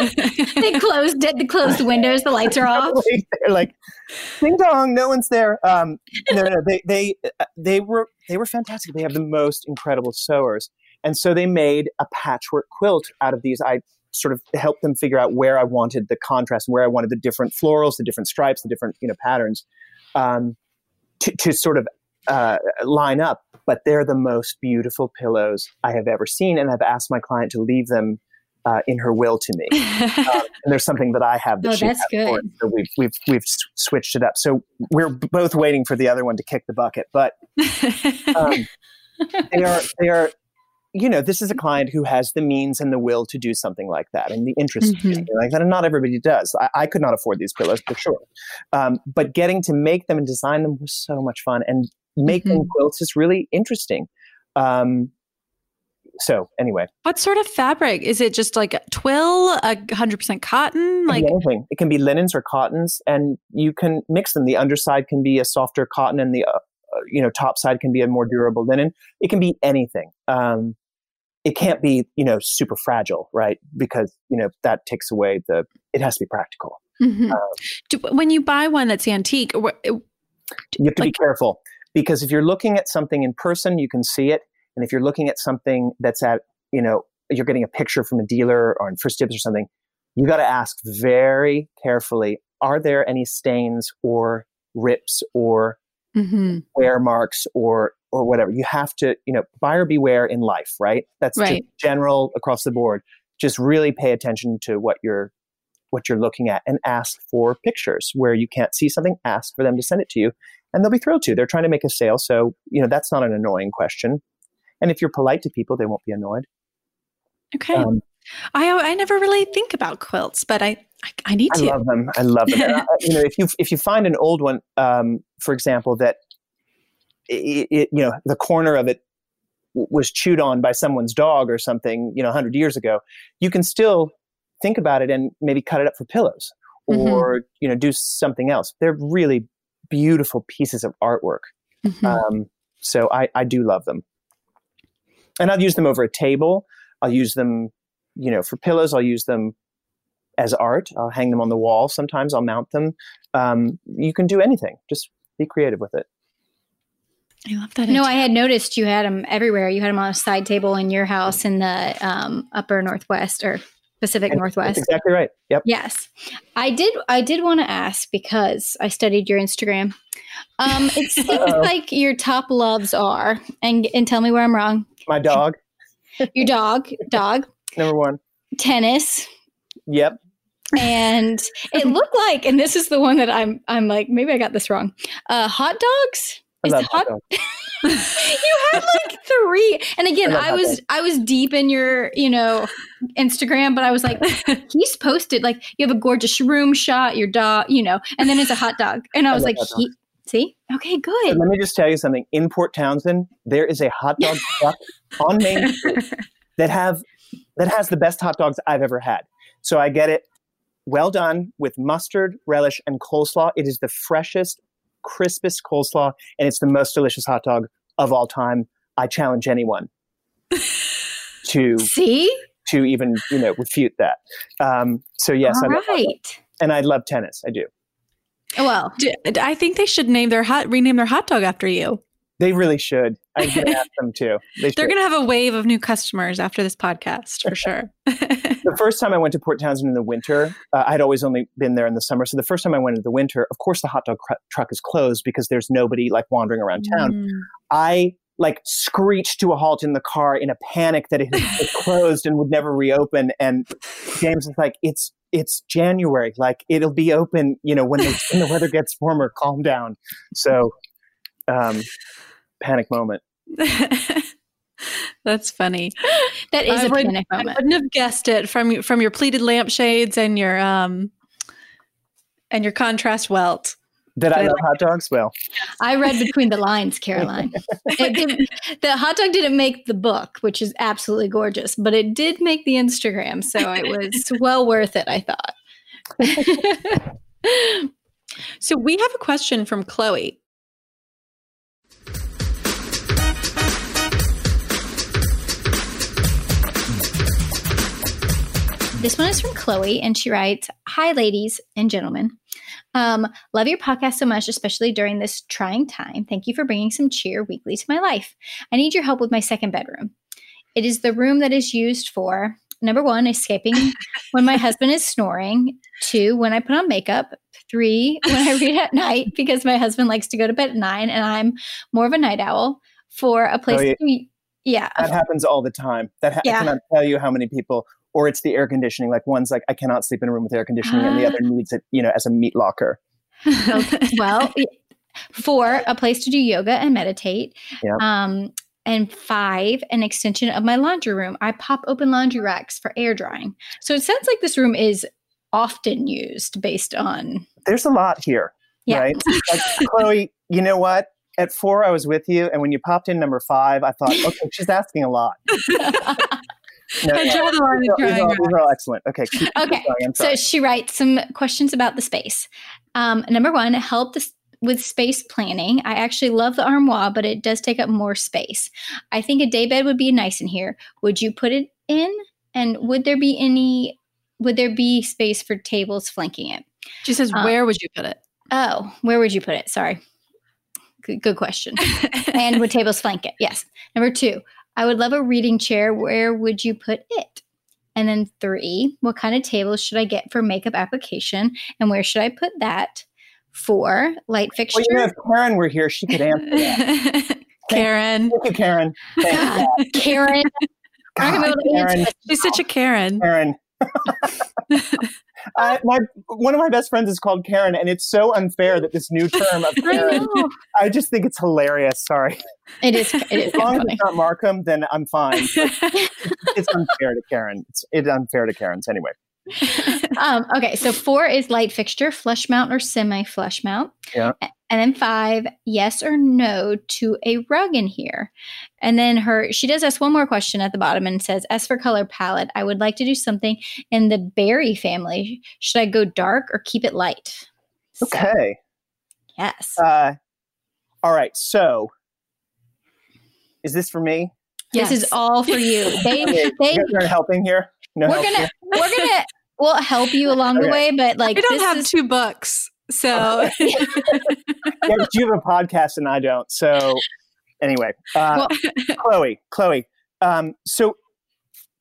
they closed it. They closed the windows. The lights are off. They're like, "Ding dong, no one's there." Um, no, no, they they uh, they were they were fantastic. They have the most incredible sewers, and so they made a patchwork quilt out of these. I sort of helped them figure out where I wanted the contrast and where I wanted the different florals, the different stripes, the different you know patterns um, to, to sort of uh, line up. But they're the most beautiful pillows I have ever seen, and I've asked my client to leave them uh, in her will to me. uh, and there's something that I have that oh, she that's good. so we've we've we've switched it up. So we're both waiting for the other one to kick the bucket, but um, they are they are you know, this is a client who has the means and the will to do something like that and the interest mm-hmm. like that. And not everybody does. I, I could not afford these pillows for sure. Um, but getting to make them and design them was so much fun. And making mm-hmm. quilts is really interesting. Um, so anyway, what sort of fabric is it? Just like twill, a hundred percent cotton, like anything. It can be linens or cottons, and you can mix them. The underside can be a softer cotton, and the uh, uh, you know top side can be a more durable linen. It can be anything. Um, it can't be you know super fragile right because you know that takes away the it has to be practical mm-hmm. um, when you buy one that's antique you have to like, be careful because if you're looking at something in person you can see it and if you're looking at something that's at you know you're getting a picture from a dealer or in 1stDibs or something you got to ask very carefully are there any stains or rips or Mhm. wear marks or or whatever. You have to, you know, buyer beware in life, right? That's just Right. general across the board. Just really pay attention to what you're what you're looking at and ask for pictures where you can't see something, ask for them to send it to you and they'll be thrilled to. They're trying to make a sale, so, you know, that's not an annoying question. And if you're polite to people, they won't be annoyed. Okay. Um, I I never really think about quilts, but I I, I need to. I love them. I love them. You know, if you if you find an old one, um, for example, that it, it, you know the corner of it was chewed on by someone's dog or something, you know, hundred years ago, you can still think about it and maybe cut it up for pillows Mhm. or you know do something else. They're really beautiful pieces of artwork. Mhm. Um, so I, I do love them. And I'll use them over a table. I'll use them, you know, for pillows. I'll use them as art. I'll hang them on the wall. Sometimes I'll mount them. Um, you can do anything. Just be creative with it. I love that. No, I had noticed you had them everywhere. You had them on a side table in your house in the um, upper northwest or Pacific That's Northwest. exactly right. Yep. Yes, I did. I did want to ask because I studied your Instagram. Um, it seems like your top loves are, and and tell me where I'm wrong. My dog, Your dog, dog, number one. tennis, Yep. and it looked like, and this is the one that I'm. I'm like, maybe I got this wrong. Uh, hot dogs. Is hot you had like three, and again, I I was. I was deep in your you know Instagram, but I was like, he's posted like you have a gorgeous room shot, your dog, you know, and then it's a hot dog, and I I was like, he, see, okay, good. let me just tell you something. In Port Townsend, there is a hot dog truck on Main Street that have that has the best hot dogs I've ever had. So I get it well done with mustard, relish, and coleslaw. It is the freshest, crispest coleslaw, and it's the most delicious hot dog of all time. I challenge anyone to See, to even you know refute that. Um, so yes, I all love hot right. and I love tennis. I do. Well, I think they should name their hot rename their hot dog after you. They really should. I'm going to ask them to. They They're going to have a wave of new customers after this podcast for sure. the first time I went to Port Townsend in the winter, uh, I'd always only been there in the summer. So the first time I went in the winter, of course, the hot dog cr- truck is closed because there's nobody like wandering around town. Mm. I like screeched to a halt in the car in a panic that it had closed and would never reopen. And James is like, "It's it's January. Like it'll be open. You know when the, when the weather gets warmer. Calm down." So, um, panic moment. That's funny. that is I a would- panic moment. I moment. wouldn't have guessed it from from your pleated lampshades and your um and your contrast welt. That I I love hot dogs. Well, I read between the lines, Caroline. It the hot dog didn't make the book, which is absolutely gorgeous, but it did make the Instagram, so it was well worth it. I thought. So we have a question from Chloe. This one is from Chloe, and she writes Hi, ladies and gentlemen. Um, love your podcast so much, especially during this trying time. Thank you for bringing some cheer weekly to my life. I need your help with my second bedroom. It is the room that is used for number one, escaping when my husband is snoring, two, when I put on makeup, three, when I read at night because my husband likes to go to bed at nine and I'm more of a night owl, four, a place Oh, yeah. to be. Yeah. that happens all the time. That ha- Yeah. I cannot tell you how many people. Or it's the air conditioning. Like one's like, I cannot sleep in a room with air conditioning, and the Ah. other needs it, you know, as a meat locker. well, four, a place to do yoga and meditate. Yeah. Um, and five, an extension of my laundry room. I pop open laundry racks for air drying. So it sounds like this room is often used based on. There's a lot here, Yeah. right? Like, Chloe, you know what? At four, I was with you, and when you popped in number five, I thought, okay, she's asking a lot. No, I draw the line these, are, these, are, these are all excellent. Okay, keep, keep Okay, going. So she writes some questions about the space. Um, number one, help this with space planning. I actually love the armoire, but it does take up more space. I think a daybed would be nice in here. Would you put it in? And would there be any? Would there be space for tables flanking it? She says, Uh, "Where would you put it?" Oh, where would you put it? Sorry. Good, good question. and would tables flank it? Yes. Number two, I would love a reading chair. Where would you put it? And then three, what kind of tables should I get for makeup application and where should I put that? Four, light fixture. Well, you know, if Karen were here, she could answer that. Karen. Thank you, Karen. Thank God, Karen. I'm God, gonna be able to answer Karen. She's such a Karen. Karen. I, my one of my best friends is called Karen, and it's so unfair that this new term of I Karen. know. I just think it's hilarious. Sorry, It is. It is as long as funny. it's not Markham, then I'm fine. It's unfair to Karen. It's, it's unfair to Karens anyway. um, okay, so four is light fixture, flush mount or semi flush mount. Yeah. And then five, yes or no to a rug in here. And then her, she does ask one more question at the bottom and says, as for color palette, I would like to do something in the berry family. Should I go dark or keep it light? So, Okay. yes. Uh, all right. So, is this for me? This is all for you. They, Okay, they, you guys are helping here. No, we're gonna, here? We're gonna, we'll help you along the way, but like, we don't this have is, two books. So yeah, but you have a podcast and I don't. So, anyway, uh, Chloe, Chloe. Um, so,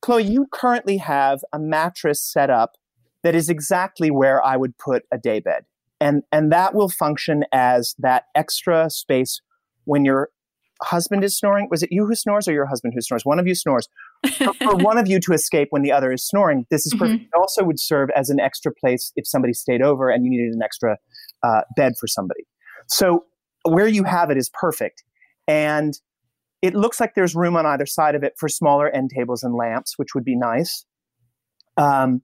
Chloe, you currently have a mattress set up that is exactly where I would put a daybed, and and that will function as that extra space when your husband is snoring. Was it you who snores or your husband who snores? One of you snores. For, for one of you to escape when the other is snoring, this is perfect. It also would serve as an extra place if somebody stayed over and you needed an extra uh, bed for somebody. So where you have it is perfect, and it looks like there's room on either side of it for smaller end tables and lamps, which would be nice. Um,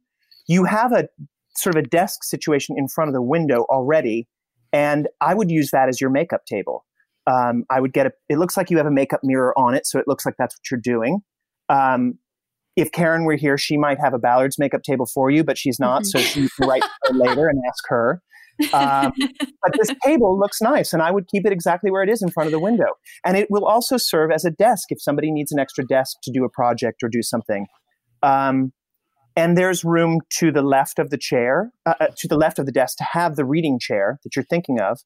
you have a sort of a desk situation in front of the window already, and I would use that as your makeup table. Um, I would get a. It looks like you have a makeup mirror on it, so it looks like that's what you're doing. Um, if Karen were here, she might have a Ballard's makeup table for you, but she's not, so she can write later and ask her. Um, but this table looks nice, and I would keep it exactly where it is in front of the window. And it will also serve as a desk if somebody needs an extra desk to do a project or do something. Um, and there's room to the left of the chair, uh, uh, to the left of the desk, to have the reading chair that you're thinking of.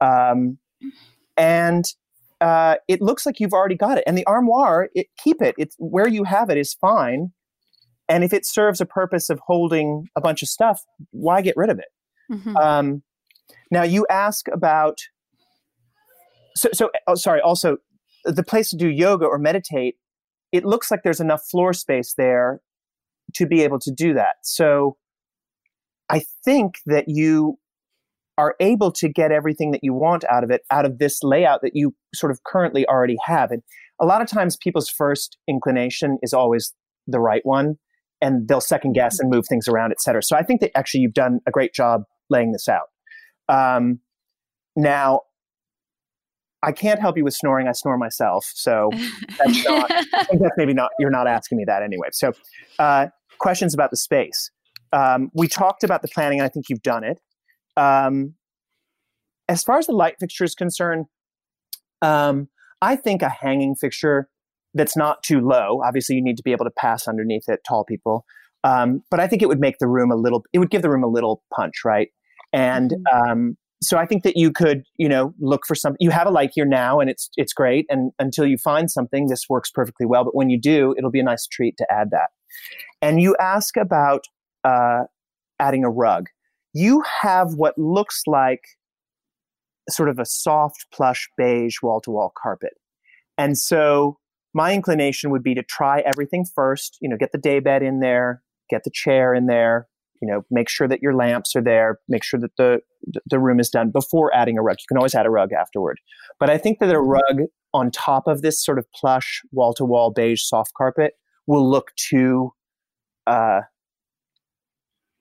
Um, and uh, it looks like you've already got it. And the armoire, it, keep it. It's where you have it is fine. And if it serves a purpose of holding a bunch of stuff, why get rid of it? Mhm. Um, now you ask about. So, so oh, sorry. Also, the place to do yoga or meditate, it looks like there's enough floor space there to be able to do that. So, I think that you are able to get everything that you want out of it out of this layout that you sort of currently already have. And a lot of times, people's first inclination is always the right one, and they'll second guess and move things around, et cetera. So, I think that actually you've done a great job laying this out. Um, now, I can't help you with snoring. I snore myself, so that's not. That's maybe not. You're not asking me that anyway. So, uh, questions about the space. Um, we talked about the planning, and I think you've done it. Um, as far as the light fixture is concerned, um, I think a hanging fixture that's not too low. Obviously, you need to be able to pass underneath it, tall people. Um, but I think it would make the room a little. It would give the room a little punch, right? And um, so I think that you could, you know, look for something. You have a light here now, and it's it's great. And until you find something, this works perfectly well. But when you do, it'll be a nice treat to add that. And you ask about uh, adding a rug. You have what looks like sort of a soft plush beige wall to wall carpet. And so my inclination would be to try everything first, you know, get the daybed in there, get the chair in there, you know, make sure that your lamps are there, make sure that the the room is done before adding a rug. You can always add a rug afterward. But I think that a rug on top of this sort of plush wall to wall beige soft carpet will look too uh,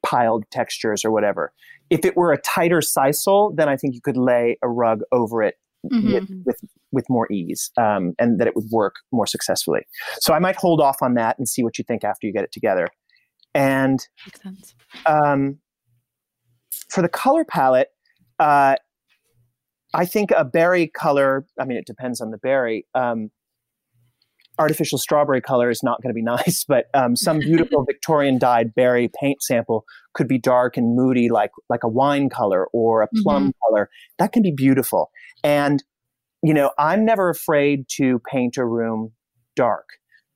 piled textures or whatever. If it were a tighter sisal, then I think you could lay a rug over it Mhm. with, with with more ease, um, and that it would work more successfully. So I might hold off on that and see what you think after you get it together. And Makes sense. um, for the color palette, uh, I think a berry color. I mean, it depends on the berry. Um, artificial strawberry color is not going to be nice, but um, some beautiful Victorian dyed berry paint sample could be dark and moody, like like a wine color or a plum color. That can be beautiful. And you know, I'm never afraid to paint a room dark.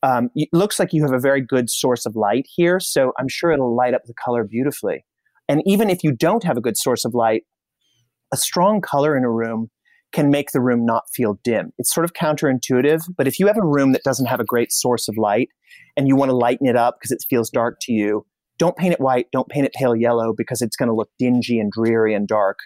Um, it looks like you have a very good source of light here, so I'm sure it'll light up the color beautifully. And even if you don't have a good source of light, a strong color in a room can make the room not feel dim. It's sort of counterintuitive, but if you have a room that doesn't have a great source of light and you want to lighten it up because it feels dark to you, don't paint it white, don't paint it pale yellow because it's going to look dingy and dreary and dark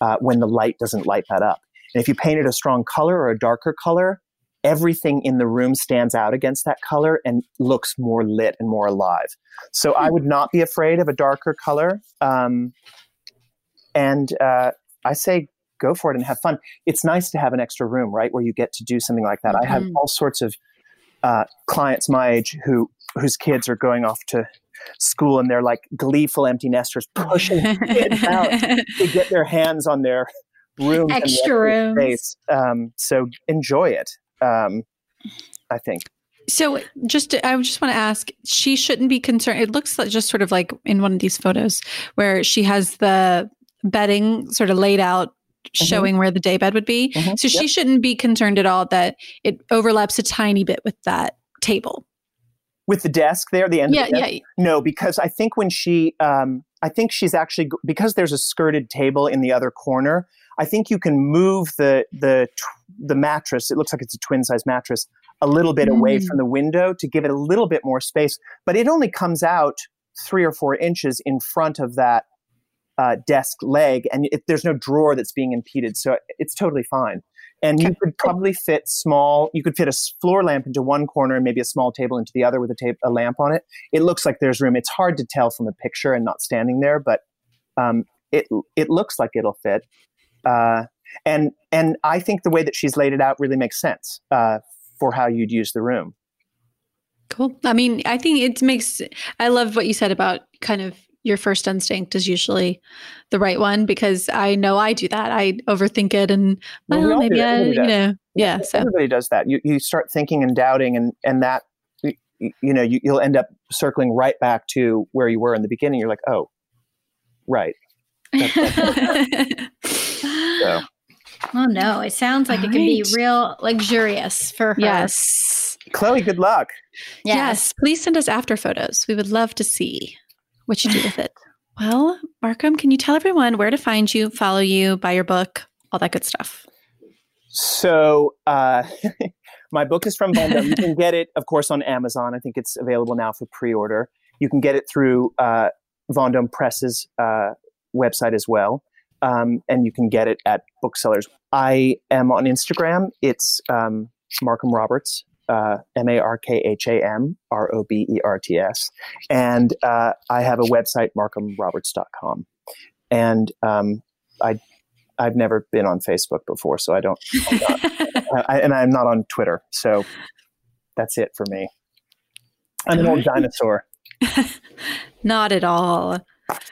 uh, when the light doesn't light that up. And if you paint it a strong color or a darker color, everything in the room stands out against that color and looks more lit and more alive. So I would not be afraid of a darker color. Um, and uh, I say go for it and have fun. It's nice to have an extra room, right, where you get to do something like that. Mm-hmm. I have mm-hmm. all sorts of uh, clients my age who whose kids are going off to school and they're like gleeful empty nesters pushing kids out to get their hands on their room extra room space. Um, so enjoy it. Um, I think. So just I just want to ask, she shouldn't be concerned. It looks like just sort of like in one of these photos where she has the bedding sort of laid out mm-hmm. showing where the daybed would be. Mm-hmm. So she yep. shouldn't be concerned at all that it overlaps a tiny bit with that table with the desk there, the end. Yeah, the yeah. No, because I think when she, um, I think she's actually because there's a skirted table in the other corner. I think you can move the the the mattress. It looks like it's a twin size mattress a little bit mm. away from the window to give it a little bit more space. But it only comes out three or four inches in front of that uh, desk leg, and it, there's no drawer that's being impeded, so it's totally fine. And you could probably fit small. You could fit a floor lamp into one corner and maybe a small table into the other with a, ta- a lamp on it. It looks like there's room. It's hard to tell from a picture and not standing there, but um, it it looks like it'll fit. Uh, and and I think the way that she's laid it out really makes sense uh, for how you'd use the room. Cool. I mean, I think it makes. I love what you said about kind of your first instinct is usually the right one because I know I do that. I overthink it and well, well maybe I, you know, yeah. So everybody does that. You you start thinking and doubting, and and that you, you know you, you'll end up circling right back to where you were in the beginning. You're like, oh, right. so. Oh no! It sounds like All it can be real luxurious for her. Yes, Chloe. Good luck. Yes. yes, please send us after photos. We would love to see what you do with it. Well, Markham, can you tell everyone where to find you, follow you, buy your book, all that good stuff? So, uh, my book is from Vendome. you can get it, of course, on Amazon. I think it's available now for pre order. You can get it through uh, Vendome Press's uh, website as well. Um, and you can get it at booksellers. I am on Instagram. It's um, Markham Roberts, uh, M A R K H A M R O B E R T S. And uh, I have a website, markhamroberts.com. And um, I, I've never been on Facebook before, so I don't, I'm not, I, and I'm not on Twitter. So that's it for me. I'm an old dinosaur. not at all.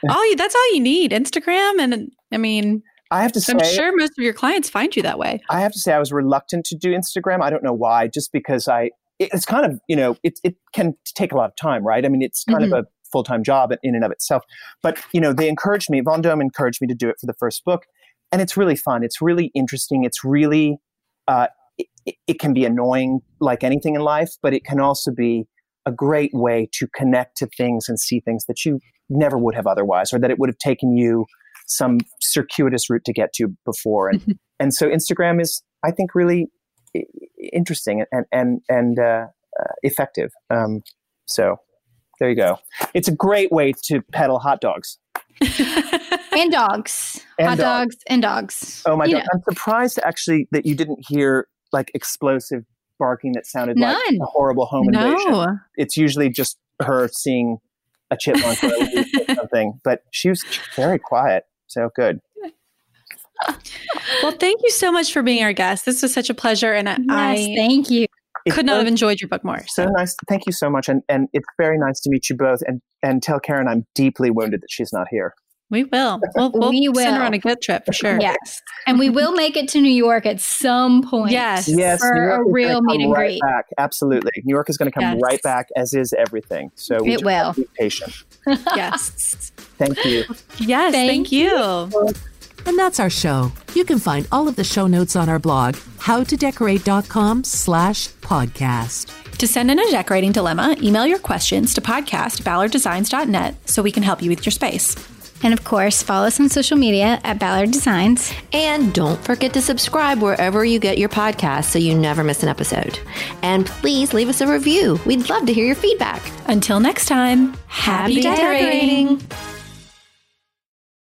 All you, that's all you need. Instagram. And I mean, I have to say, I'm sure most of your clients find you that way. I have to say, I was reluctant to do Instagram. I don't know why, just because I, it's kind of, you know, it, it can take a lot of time, right? I mean, it's kind mm-hmm. of a full time job in and of itself. But, you know, they encouraged me, Vendome encouraged me to do it for the first book. And it's really fun. It's really interesting. It's really, uh, it, it can be annoying like anything in life, but it can also be a great way to connect to things and see things that you never would have otherwise, or that it would have taken you some circuitous route to get to before. And, and so Instagram is, I think, really interesting and, and, and uh, uh, effective. Um, so there you go. It's a great way to peddle hot dogs. and dogs. And hot dogs. dogs and dogs. Oh my god. I'm surprised actually that you didn't hear like explosive barking that sounded None. like a horrible home no. invasion. It's usually just her seeing a chipmunk or something, but she was very quiet. So good. well, thank you so much for being our guest. This was such a pleasure, and yes, I thank you. Could not have enjoyed your book more. So. so nice. Thank you so much, and and it's very nice to meet you both. And and tell Karen I'm deeply wounded that she's not here. We will. We'll, we'll we will. send her on a good trip for sure. Yes. And we will make it to New York at some point. Yes. Yes. For a real meet and right greet. Back. Absolutely. New York is going to come yes. right back, as is everything. So we it will. Be patient. yes. Thank you. Yes. Thank, thank you. you. And that's our show. You can find all of the show notes on our blog, howtodecorate.com slash podcast. To send in a decorating dilemma, email your questions to podcast ballarddesigns.net so we can help you with your space. And of course, follow us on social media at Ballard Designs. And don't forget to subscribe wherever you get your podcast so you never miss an episode. And please leave us a review. We'd love to hear your feedback. Until next time, Happy decorating.